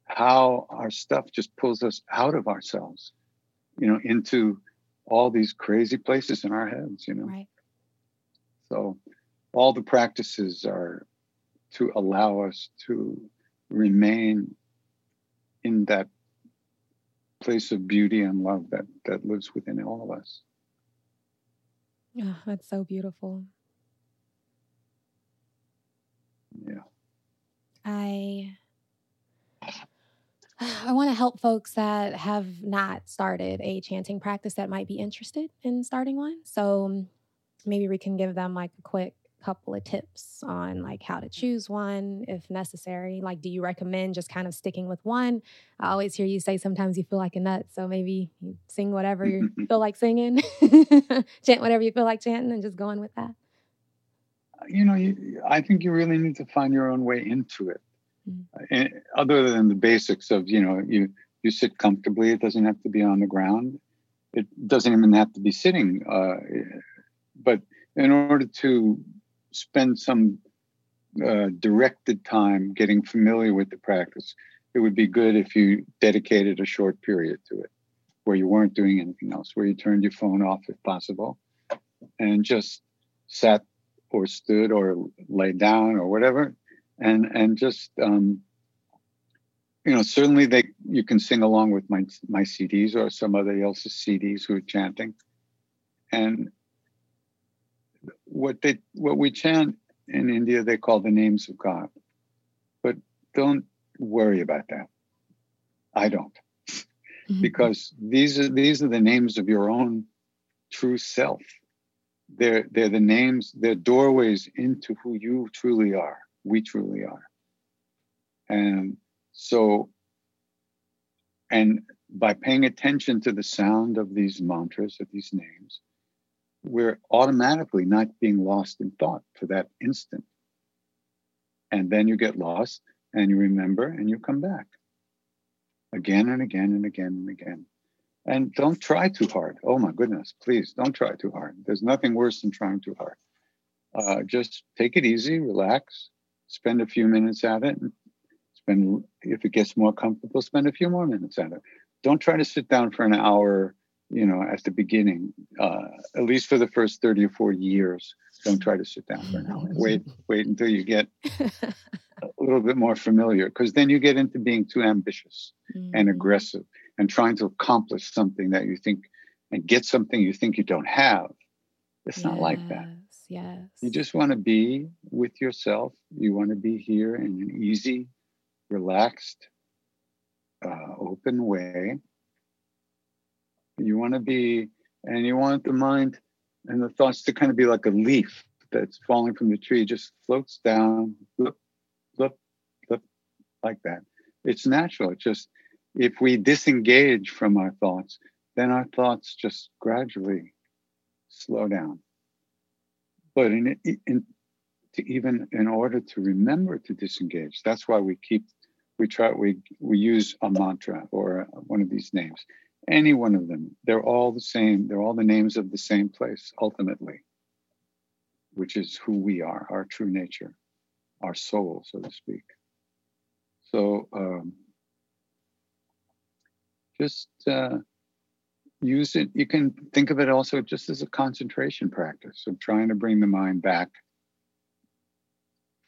how our stuff just pulls us out of ourselves you know into all these crazy places in our heads you know right. So all the practices are to allow us to remain in that place of beauty and love that that lives within all of us Oh, that's so beautiful. yeah I I want to help folks that have not started a chanting practice that might be interested in starting one. So maybe we can give them like a quick couple of tips on like how to choose one if necessary. Like do you recommend just kind of sticking with one? I always hear you say sometimes you feel like a nut, so maybe you sing whatever you feel like singing, chant whatever you feel like chanting and just going with that. you know, you, I think you really need to find your own way into it. Mm. And other than the basics of, you know, you you sit comfortably. It doesn't have to be on the ground. It doesn't even have to be sitting. Uh, but in order to spend some uh, directed time getting familiar with the practice, it would be good if you dedicated a short period to it, where you weren't doing anything else, where you turned your phone off if possible, and just sat or stood or lay down or whatever and and just um you know certainly they you can sing along with my my cds or somebody else's cds who are chanting. And what they what we chant in india they call the names of god. But don't worry about that. I don't. Mm-hmm. Because these are these are the names of your own true self. They're they're the names they're doorways into who you truly are We truly are. And so, and by paying attention to the sound of these mantras, of these names, we're automatically not being lost in thought for that instant. And then you get lost and you remember and you come back again and again and again and again. And don't try too hard. Oh my goodness, please don't try too hard. There's nothing worse than trying too hard. Uh, just take it easy, relax, spend a few minutes at it, and spend, if it gets more comfortable, spend a few more minutes at it. Don't try to sit down for an hour, you know, at the beginning, uh, at least for the first 30 or 40 years. Don't try to sit down for an hour. Wait, wait until you get a little bit more familiar, because then you get into being too ambitious mm-hmm. and aggressive and trying to accomplish something that you think and get something you think you don't have. It's yes, not like that. Yes. You just want to be with yourself. You want to be here in an easy, relaxed, uh, open way. You want to be, and you want the mind and the thoughts to kind of be like a leaf that's falling from the tree, just floats down, flip, flip, flip, like that. It's natural. It's just if we disengage from our thoughts, then our thoughts just gradually slow down. But in, in to even in order to remember to disengage, that's why we keep we try we we use a mantra or one of these names. Any one of them, they're all the same. They're all the names of the same place ultimately, which is who we are, our true nature, our soul, so to speak. So. Um, just uh, use it. You can think of it also just as a concentration practice of trying to bring the mind back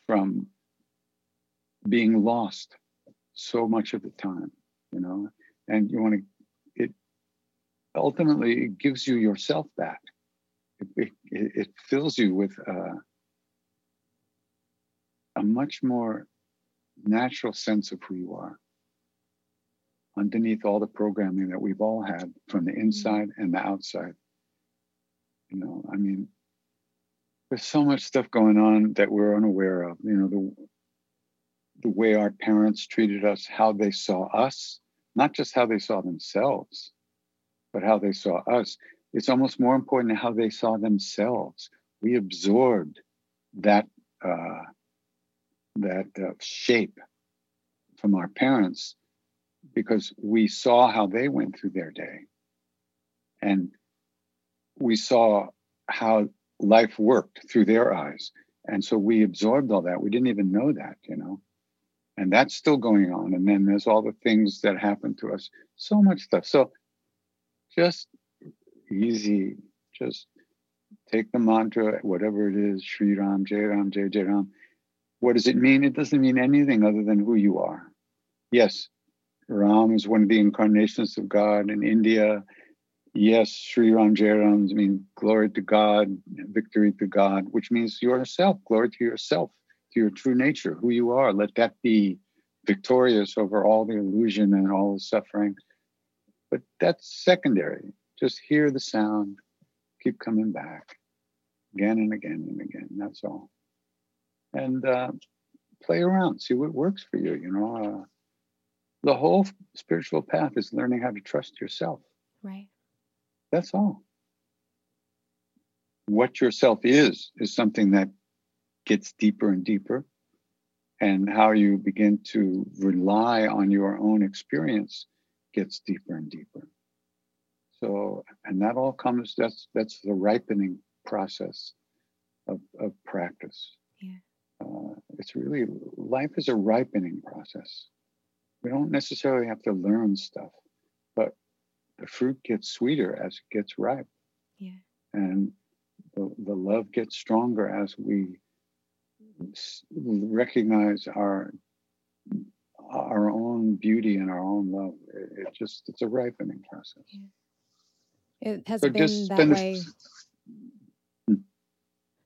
from being lost so much of the time, you know, and you want to, ultimately it gives you yourself back. It, it, it fills you with uh, a much more natural sense of who you are underneath all the programming that we've all had from the mm-hmm. inside and the outside. You know, I mean, there's so much stuff going on that we're unaware of. You know, the the way our parents treated us, how they saw us, not just how they saw themselves, but how they saw us. It's almost more important how they saw themselves. We absorbed that uh, that uh, shape from our parents because we saw how they went through their day. And we saw how life worked through their eyes. And so we absorbed all that. We didn't even know that you know? And that's still going on. And then there's all the things that happen to us. So much stuff. So just easy just take the mantra whatever it is Sri Ram Jai Ram Jai Jai Ram what does it mean it doesn't mean anything other than who you are yes Ram is one of the incarnations of God in India. Yes, Sri Ram Jai Ram means glory to God, victory to God, which means yourself, glory to yourself, to your true nature, who you are. Let that be victorious over all the illusion and all the suffering. But that's secondary. Just hear the sound, keep coming back again and again and again. That's all. And uh, play around, see what works for you. You know, uh, the whole spiritual path is learning how to trust yourself. Right. That's all. What yourself is, is something that gets deeper and deeper. And how you begin to rely on your own experience gets deeper and deeper. So, and that all comes, that's, that's the ripening process of, of practice. Yeah. Uh, it's really, life is a ripening process we don't necessarily have to learn stuff, but the fruit gets sweeter as it gets ripe. Yeah. And the, the love gets stronger as we recognize our our own beauty and our own love. It, it just it's a ripening process. Yeah. It has so been that way.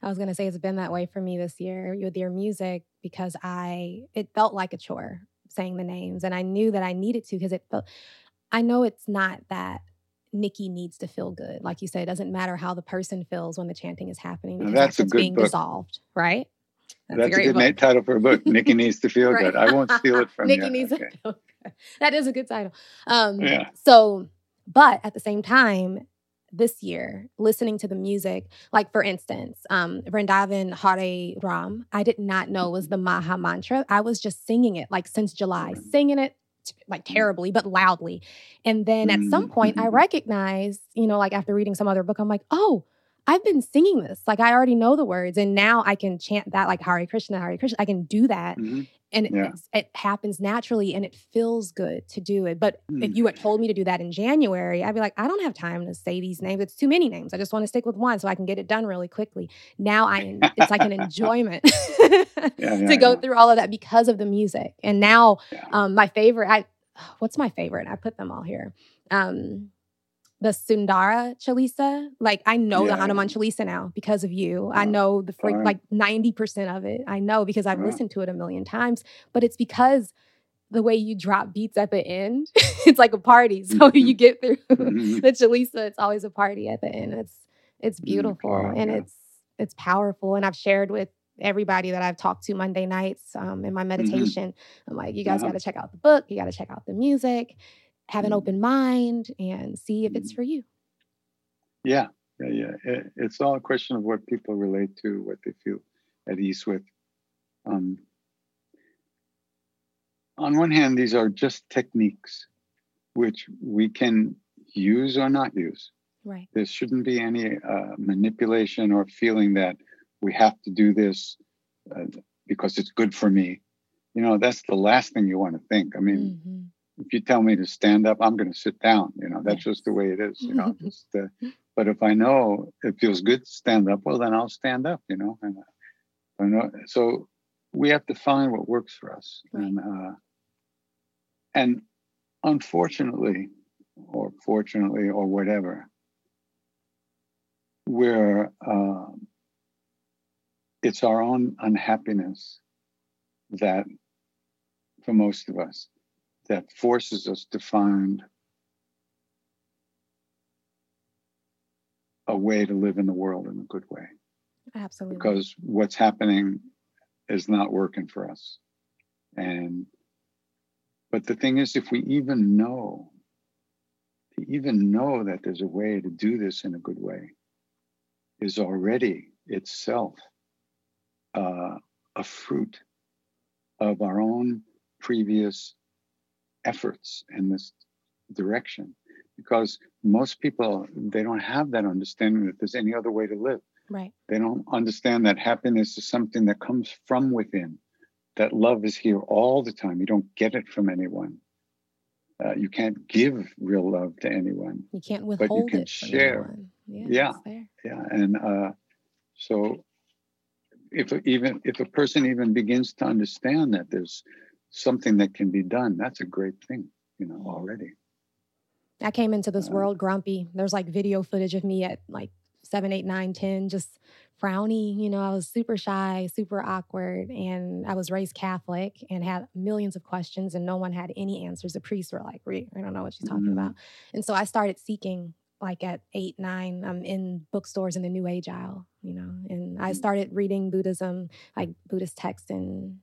I was gonna say it's been that way for me this year with your music because I it felt like a chore saying the names and I knew that I needed to because it felt I know it's not that Nikki needs to feel good. Like you said, it doesn't matter how the person feels when the chanting is happening because that's, that's being book. dissolved, right? That's, That's a a, good book. title for a book. Nikki needs to feel Right. good. I won't steal it from Nikki you. needs Okay. to feel good. That is a good title. Um, Yeah. So, but at the same time, this year, listening to the music, like for instance, um, Vrindavan Hare Ram, I did not know was the Maha Mantra. I was just singing it like since July, Mhm. singing it like terribly, but loudly. And then at some point, I Mhm. recognized, you know, like after reading some other book, I'm like, oh, I've been singing this. Like I already know the words, and now I can chant that like Hare Krishna, Hare Krishna. I can do that Mhm. and Yeah. it's, it happens naturally and it feels good to do it. But if Mm. you had told me to do that in January, I'd be like, I don't have time to say these names. It's too many names. I just want to stick with one so I can get it done really quickly. Now I, it's like an enjoyment Yeah, yeah, to go through all of that because of the music. And now, um, my favorite, I, what's my favorite? I put them all here. Um, the Sundara Chalisa, like I know Yeah, the Hanuman yeah. Chalisa now because of you. I Oh, know the like ninety percent of it. I know because I've Wow. listened to it a million times. But it's because the way you drop beats at the end, it's like a party. So Mhm. you get through Mhm. the Chalisa, it's always a party at the end. It's it's beautiful wow, and yeah. it's it's powerful. And I've shared with everybody that I've talked to Monday nights um, in my meditation. I'm like, you guys Uh-huh. got to check out the book. You got to check out the music. Have an Mhm. open mind and see if it's Mhm. for you. Yeah, yeah, yeah. It, it's all a question of what people relate to, what they feel at ease with. Um, on one hand, these are just techniques which we can use or not use. Right. There shouldn't be any uh, manipulation or feeling that we have to do this uh, because it's good for me. You know, that's the last thing you want to think. I mean, Mhm. If you tell me to stand up, I'm going to sit down. You know, that's just the way it is. You know, just, uh, but if I know it feels good to stand up, well, then I'll stand up. You know, and uh, I know. So we have to find what works for us, Right. and uh, and unfortunately, or fortunately, or whatever, we're um, it's our own unhappiness that, for most of us, that forces us to find a way to live in the world in a good way Absolutely. because what's happening is not working for us and but the thing is if we even know to even know that there's a way to do this in a good way is already itself uh, a fruit of our own previous efforts in this direction because most people they don't have that understanding that there's any other way to live right. they don't understand that happiness is something that comes from within that love is here all the time you don't get it from anyone uh, you can't give real love to anyone You can't you withhold can it from share. anyone. Yeah. Yeah. yeah and uh, so if even if a person even begins to understand that there's something that can be done that's a great thing you know already I came into this Uh, world grumpy. There's like video footage of me at like seven, eight, nine, ten, just frowny. You know, I was super shy, super awkward, and I was raised Catholic and had millions of questions, and no one had any answers. The priests were like, "Re- "I don't know what she's talking Mhm. about," and so I started seeking. Like at eight, nine, I'm in bookstores in the New Age aisle, you know, and I Mhm. started reading Buddhism, like Buddhist texts in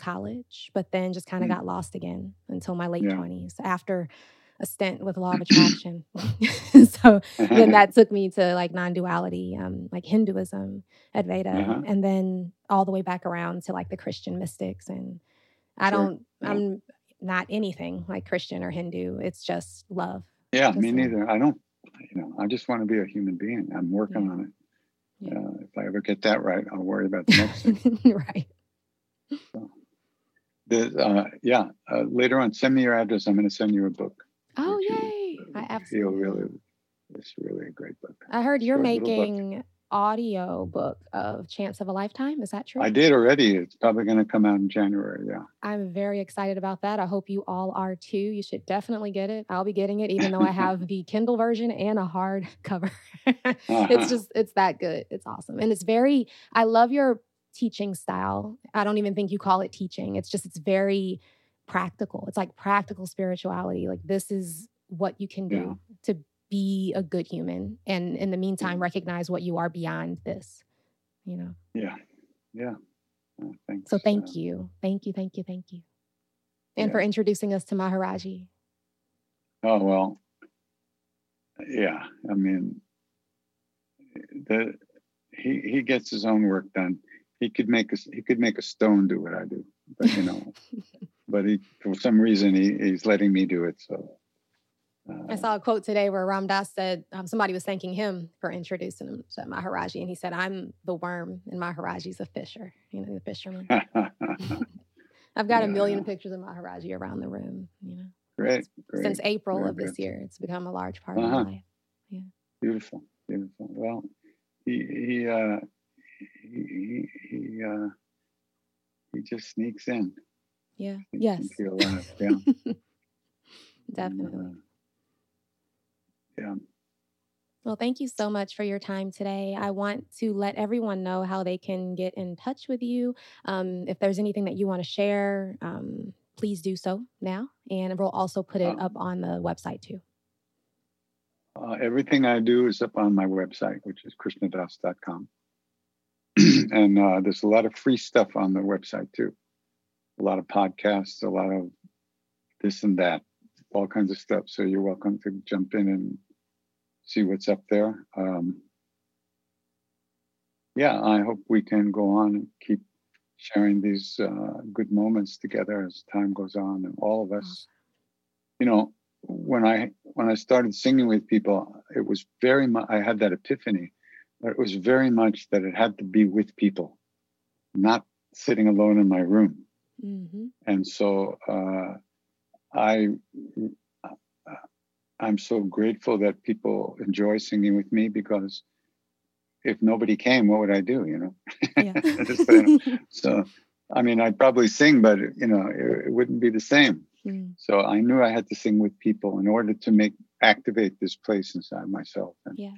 college, but then just kind of Mhm. got lost again until my late Yeah. 20s after a stint with law of attraction. so then that took me to like non-duality, um, like Hinduism, Advaita, Uh-huh. and then all the way back around to like the Christian mystics. And I Sure. don't, Yeah. I'm not anything like Christian or Hindu. It's just love. yeah Just me neither i don't you know i just want to be a human being i'm working Yeah. on it Yeah. uh, if i ever get that right i'll worry about the next thing right. The, uh, yeah, uh, later on, send me your address. I'm going to send you a book. Oh, you, yay. uh, I Feel really, it's really a great book. I heard you're Short making audio book of Chance of a Lifetime. Is that true? I did already. It's probably going to come out in January. Yeah. I'm very excited about that. I hope you all are too. You should definitely get it. I'll be getting it, even though I have the Kindle version and a hard cover. Uh-huh. it's just, it's that good. It's awesome. And it's very, I love your teaching style. I don't even think you call it teaching. It's just, it's very practical. It's like practical spirituality. Like, this is what you can do to be a good human. And in the meantime, recognize what you are beyond this, you know? Yeah. Yeah. Thanks. So thank uh, you. Thank you. Thank you. Thank you. And Yeah. for introducing us to Maharaji. Oh well, yeah. I mean, the he he gets his own work done. He could make a he could make a stone do what I do, but you know, but he for some reason he, he's letting me do it. So I uh, saw a quote today where Ram Dass said um, somebody was thanking him for introducing him to Maharaji, and he said, "I'm the worm, and Maharaji's a fisher. You know, the fisherman." I've got a million Yeah. pictures of Maharaji around the room. You know, great, great, since April Very of this year, it's become a large part of Uh-huh. my life. beautiful, beautiful. Well, he he uh, he he, he uh, he just sneaks in. Yeah. Sneaks Yes. into your life. Yeah. Definitely. And, uh, yeah. Well, thank you so much for your time today. I want to let everyone know how they can get in touch with you. Um, if there's anything that you want to share, um, please do so now. And we'll also put it Um, up on the website too. Uh, everything I do is up on my website, which is krishnadas.com. and uh, there's a lot of free stuff on the website too. A lot of podcasts, a lot of this and that, all kinds of stuff. So you're welcome to jump in and see what's up there. Um, yeah, I hope we can go on and keep sharing these uh, good moments together as time goes on, and all of us. You know, when I when I started singing with people, it was very much I had that epiphany, it was very much that it had to be with people, not sitting alone in my room. hmm And so uh, I I'm so grateful that people enjoy singing with me because if nobody came, what would I do? You know. Yeah. So I mean, I'd probably sing, but you know, it, it wouldn't be the same. Mm. So I knew I had to sing with people in order to make activate this place inside myself. And Yeah.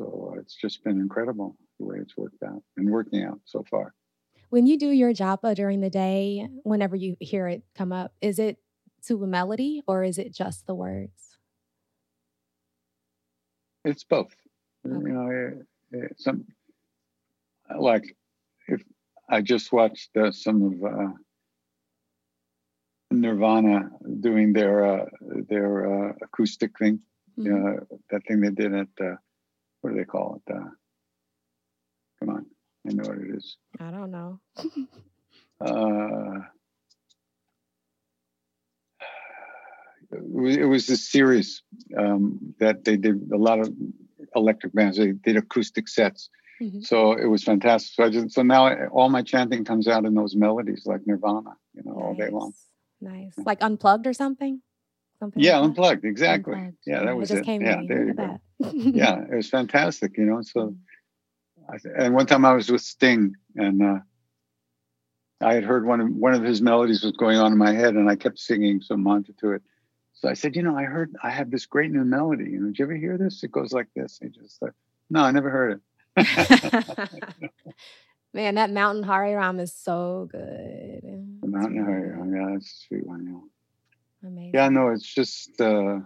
So it's just been incredible the way it's worked out and working out so far. When you do your japa during the day, whenever you hear it come up, is it to a melody or is it just the words? It's both. Okay. You know, it, it, some like if I just watched uh, some of uh, Nirvana doing their uh, their uh, acoustic thing, Mhm. uh, that thing they did at uh, what do they call it? Uh, come on, I know what it is. I don't know. uh, it was- this series um, that they did a lot of electric bands. They did acoustic sets, Mhm. so it was fantastic. So I just so now I- all my chanting comes out in those melodies like Nirvana, you know, all day long. Nice. Nice. Like unplugged or something? Something Yeah, like that? unplugged, exactly. Unplugged. Yeah, that it was it. came yeah, there you go. yeah, it was fantastic, you know. So, I, and one time I was with Sting, and uh, I had heard one of one of his melodies was going on in my head, and I kept singing some mantra to it. So I said, you know, I heard I have this great new melody. You know, did you ever hear this? It goes like this. He just like, no, I never heard it. Man, that Mountain Hari Ram is so good. The Mountain Hurry. Yeah, that's a sweet one. Yeah. Amazing. Yeah, no, it's just uh,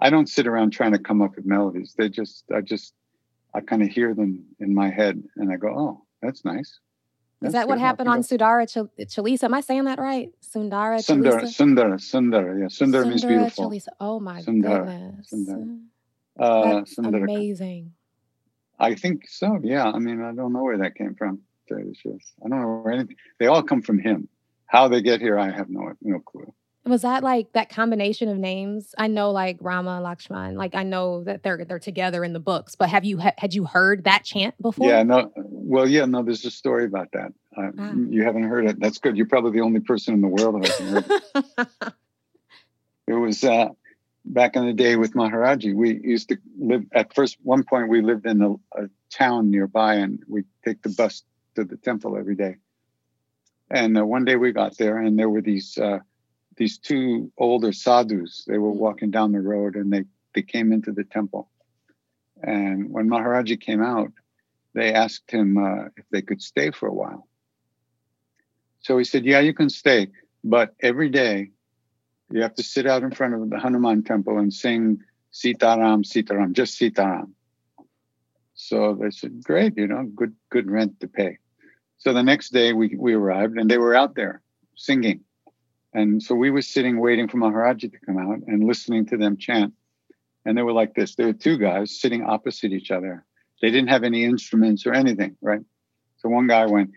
I don't sit around trying to come up with melodies. They just I just I kind of hear them in my head and I go, oh, that's nice. Is that what happened on Sudara Chal- Chalisa? Am I saying that right? Sundara Sundara, Chalisa? Sundara, Sundara, yeah, Sundara means Sundara beautiful. Chalisa. Oh my Sundara, goodness. Sundara. Uh, That's Sundara. amazing. I think so. Yeah, I mean, I don't know where that came from. to tell you the truth. I don't know where anything. They all come from him. How they get here, I have no no clue. Was that like that combination of names? I know like Rama Lakshman. Like I know that they're they're together in the books, but have you ha- had you heard that chant before? Yeah, no. Well, yeah, no. There's a story about that. Uh, Ah. You haven't heard it. That's good. You're probably the only person in the world who hasn't heard it. It was uh, back in the day with Maharaji. We used to live at first. One point, we lived in a, a town nearby, and we take the bus to the temple every day. And uh, one day we got there, and there were these uh, these two older sadhus. They were walking down the road, and they they came into the temple. And when Maharaji came out, they asked him uh, if they could stay for a while. So he said, "Yeah, you can stay, but every day you have to sit out in front of the Hanuman temple and sing Sitaram, Sitaram, just Sitaram. So they said, great, you know, good, good rent to pay. So the next day we, we arrived and they were out there singing. And so we were sitting waiting for Maharaji to come out and listening to them chant. And they were like this. There were two guys sitting opposite each other. They didn't have any instruments or anything, right? So one guy went,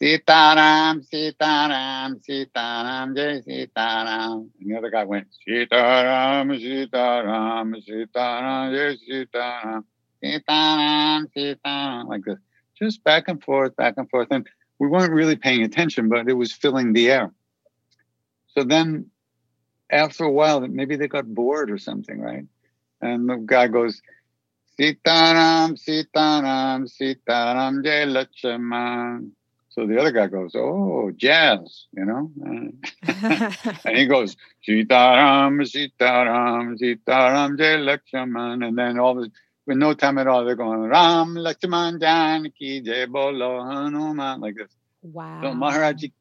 Sitaram, Sitaram, Sitaram, Jai Sitaram. And the other guy went, Sitaram, Sitaram, Sitaram, Jai Sitaram, Sitaram, Sitaram, like this. Just back and forth, back and forth. And we weren't really paying attention, but it was filling the air. So then after a while, maybe they got bored or something, right? And the guy goes, Sitaram, Sitaram, Sitaram, Jai Lakshman. So the other guy goes, "Oh, jazz," you know, and he goes, "Sitaram, Sitaram, Sitaram, Jai Lakshman," and then all the with no time at all, they're going Ram Lakshman Janaki Jai Bolo Hanuman like this. Wow. So Maharaji,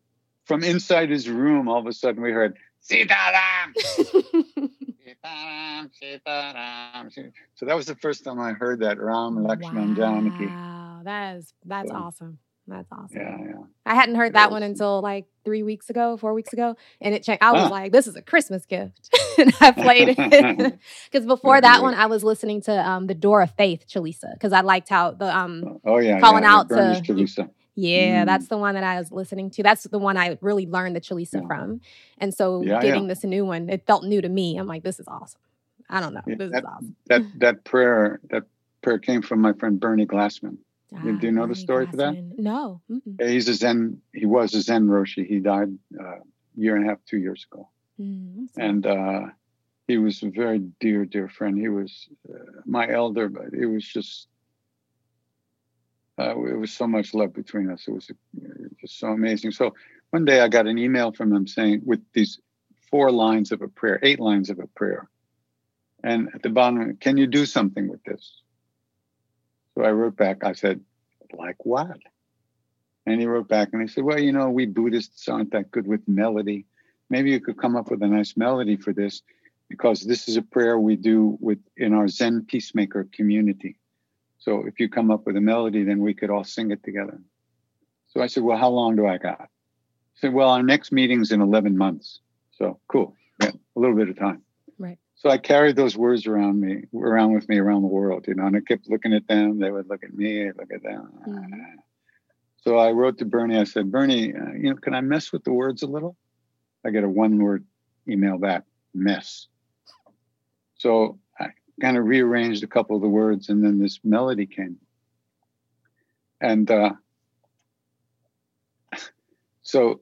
from inside his room, all of a sudden we heard Sitaram, Sitaram, Sitaram. So that was the first time I heard that Ram Lakshman wow. Janaki. Wow, that is that's So- awesome. That's awesome. Yeah, yeah. I hadn't heard that one until like three weeks ago, four weeks ago, and it changed. I was Ah. like, "This is a Christmas gift," and I played it because before that one, I was listening to um, the Door of Faith, Chalisa, because I liked how the um, Oh yeah, Calling yeah, out to- Chalisa. Yeah, Mm. that's the one that I was listening to. That's the one I really learned the Chalisa Yeah. from, and so Yeah, getting yeah. this new one, it felt new to me. I'm like, "This is awesome." I don't know, this that- is awesome. That that prayer that prayer came from my friend Bernie Glassman. do you know the Bernie story for that? No. Mm-mm. He's a Zen. He was a Zen Roshi. He died uh, a year and a half, two years ago. Mm, and uh, he was a very dear, dear friend. He was uh, my elder, but it was just uh, it was so much love between us. It was just so amazing. So one day I got an email from him saying with these four lines of a prayer, eight lines of a prayer, and at the bottom, can you do something with this? So I wrote back. I said, like what? And he wrote back and he said, well, you know, we Buddhists aren't that good with melody maybe you could come up with a nice melody for this because this is a prayer we do with in our zen peacemaker community so if you come up with a melody then we could all sing it together. So i said well how long do i got? He said well our next meeting's in 11 months. So cool. Yeah, a little bit of time. Right. so i carried those words around me around with me around the world you know and i kept looking at them. They would look at me I'd look at them. Mhm. so i wrote to bernie. I said bernie uh, you know can i mess with the words a little? I get a one word email back mess. So kind of rearranged a couple of the words and then this melody came. And uh, so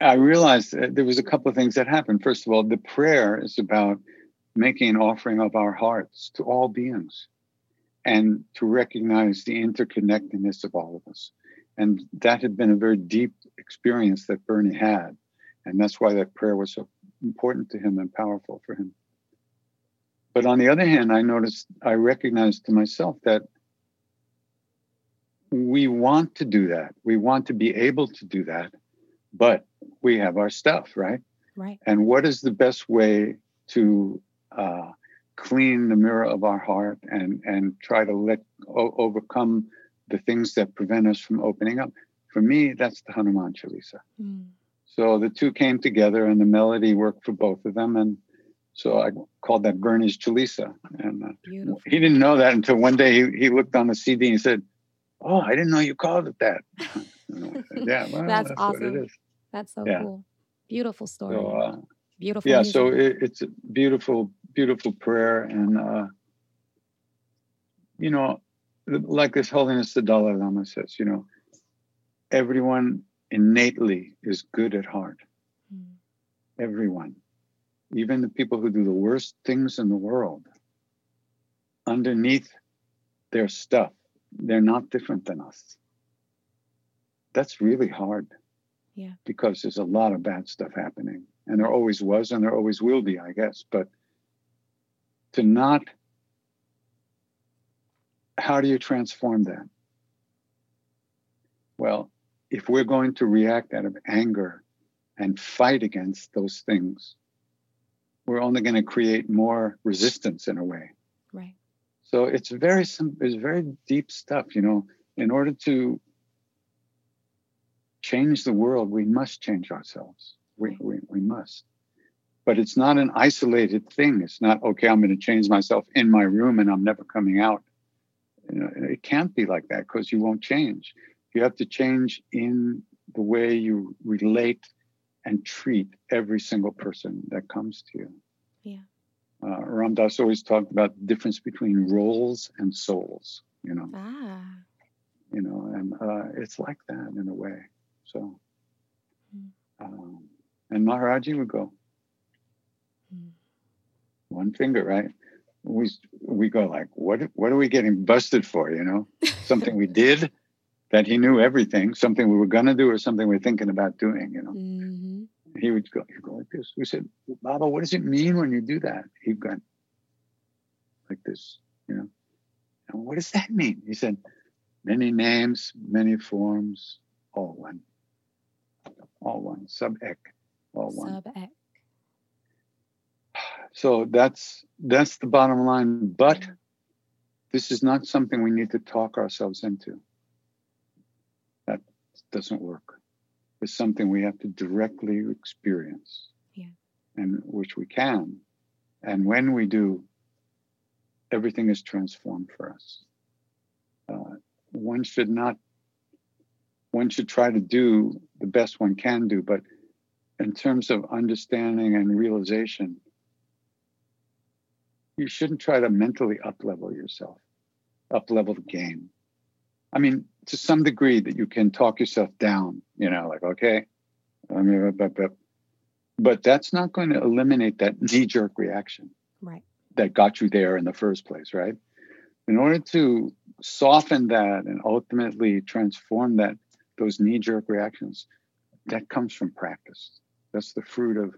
I realized there was a couple of things that happened. First of all, the prayer is about making an offering of our hearts to all beings and to recognize the interconnectedness of all of us. And that had been a very deep experience that Bernie had. And that's why that prayer was so important to him and powerful for him. But on the other hand, I noticed, I recognized to myself that we want to do that. We want to be able to do that, but we have our stuff, right? right. And what is the best way to uh, clean the mirror of our heart and and try to let o- overcome the things that prevent us from opening up? For me, that's the Hanuman Chalisa. Mm. So the two came together, and the melody worked for both of them. And so I called that Bernie's Chalisa. And uh, he didn't know that until one day he, he looked on the CD and said, "Oh, I didn't know you called it that." Said, yeah, well, That's that's, awesome. That's so Yeah. cool. Beautiful story. So, uh, Beautiful. yeah, music. so it, it's a beautiful, beautiful prayer, and uh, you know, like this Holiness the Dalai Lama says, you know, everyone innately is good at heart. Mm. Everyone, even the people who do the worst things in the world, underneath their stuff, they're not different than us. That's really hard. Yeah. Because there's a lot of bad stuff happening. And there always was and there always will be, I guess. But to not, how do you transform that? Well, if we're going to react out of anger and fight against those things, we're only going to create more resistance in a way. Right. So it's very sim- it's very deep stuff, you know. In order to change the world, we must change ourselves. We, we, we must. But it's not an isolated thing. It's not, okay, I'm going to change myself in my room and I'm never coming out. You know, it can't be like that because you won't change. You have to change in the way you relate and treat every single person that comes to you. Yeah. Uh, Ram Dass always talked about the difference between roles and souls, you know. Ah. You know, and uh, it's like that in a way. So, Mm. um, and Maharaji would go, Mm. one finger, right? We we go like, what what are we getting busted for? You know, something we did that he knew everything, something we were gonna do, or something we are thinking about doing. You know, Mhm. he would go, he'd go like this. We said, Baba, what does it mean when you do that? He'd go like this, you know. And what does that mean? He said, many names, many forms, all one. All one. Sub ek, all one. Sub ek. So that's that's the bottom line. But this is not something we need to talk ourselves into. Doesn't work. It's something we have to directly experience. Yeah. And which we can. And when we do, everything is transformed for us. Uh, one should not one should try to do the best one can do, but in terms of understanding and realization, you shouldn't try to mentally up level yourself, up level the game. I mean, to some degree that you can talk yourself down, you know, like, okay, I mean, up, up. but that's not going to eliminate that knee jerk reaction Right. that got you there in the first place, right? In order to soften that and ultimately transform that, those knee jerk reactions, that comes from practice. That's the fruit of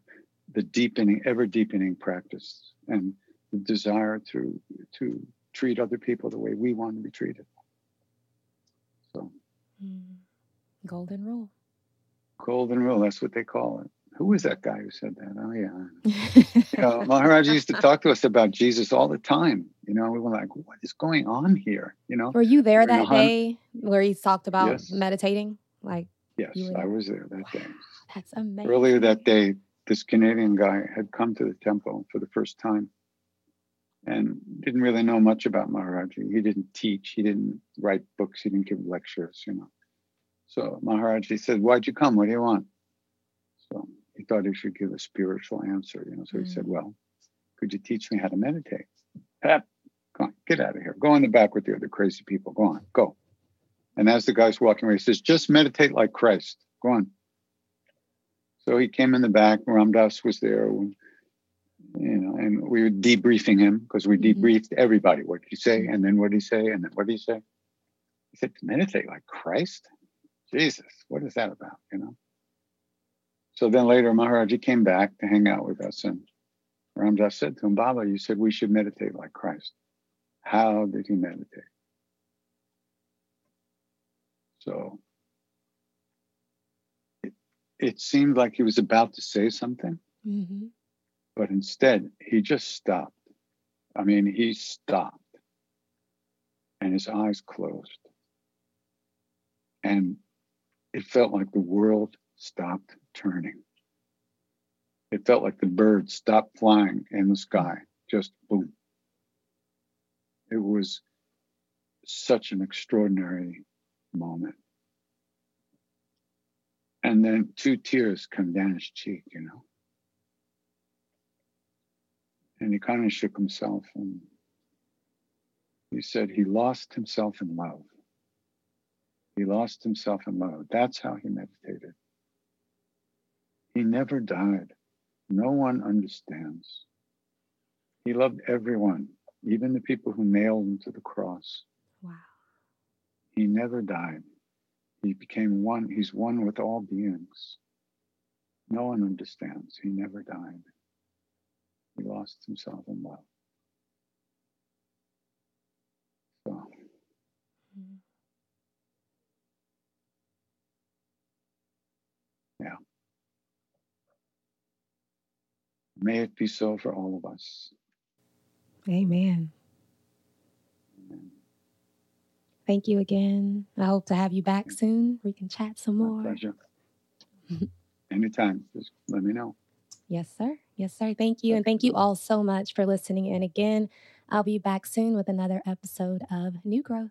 the deepening, ever deepening practice and the desire to to treat other people the way we want to be treated. So Mm. Golden rule. golden rule, that's what they call it. Who was that guy who said that? Oh yeah. You know, Maharaj used to talk to us about Jesus all the time. You know, we were like, what is going on here? You know? Were you there We're that day where he talked about Yes. meditating? Like, Yes, I was there that day. that's amazing. Earlier that day, this Canadian guy had come to the temple for the first time and didn't really know much about Maharaji. He didn't teach, he didn't write books, he didn't give lectures, you know. So Maharaji said, Why'd you come? What do you want? So he thought he should give a spiritual answer, you know. So he said, Mm. Well, could you teach me how to meditate? Pep, go on, get out of here. Go in the back with the other crazy people. Go on, go. And as the guy's walking away, he says, Just meditate like Christ. Go on. So he came in the back. Ram Dass was there, you know, and we were debriefing him because we Mhm. debriefed everybody. What did he say? And then what did he say? And then what did he say? He said, meditate like Christ? Jesus, what is that about? You know? So then later, Maharaji came back to hang out with us. And Ram Dass said to him, Baba, you said we should meditate like Christ. How did he meditate? So it, it seemed like he was about to say something, hmm but instead he just stopped. I mean, he stopped and his eyes closed. And it felt like the world stopped turning. It felt like the birds stopped flying in the sky, just boom. It was such an extraordinary moment. And then two tears come down his cheek, you know. And he kind of shook himself and he said he lost himself in love. He lost himself in love. That's how he meditated. He never died. No one understands. He loved everyone, even the people who nailed him to the cross. Wow. He never died. He became one. He's one with all beings. No one understands. He never died. He lost himself in love. So, Mm. may it be so for all of us. Amen. Thank you again. I hope to have you back soon. We can chat some more. My pleasure. Anytime, just let me know. Yes, sir. Yes, sir. Thank you. And thank you all so much for listening. And again, I'll be back soon with another episode of New Growth.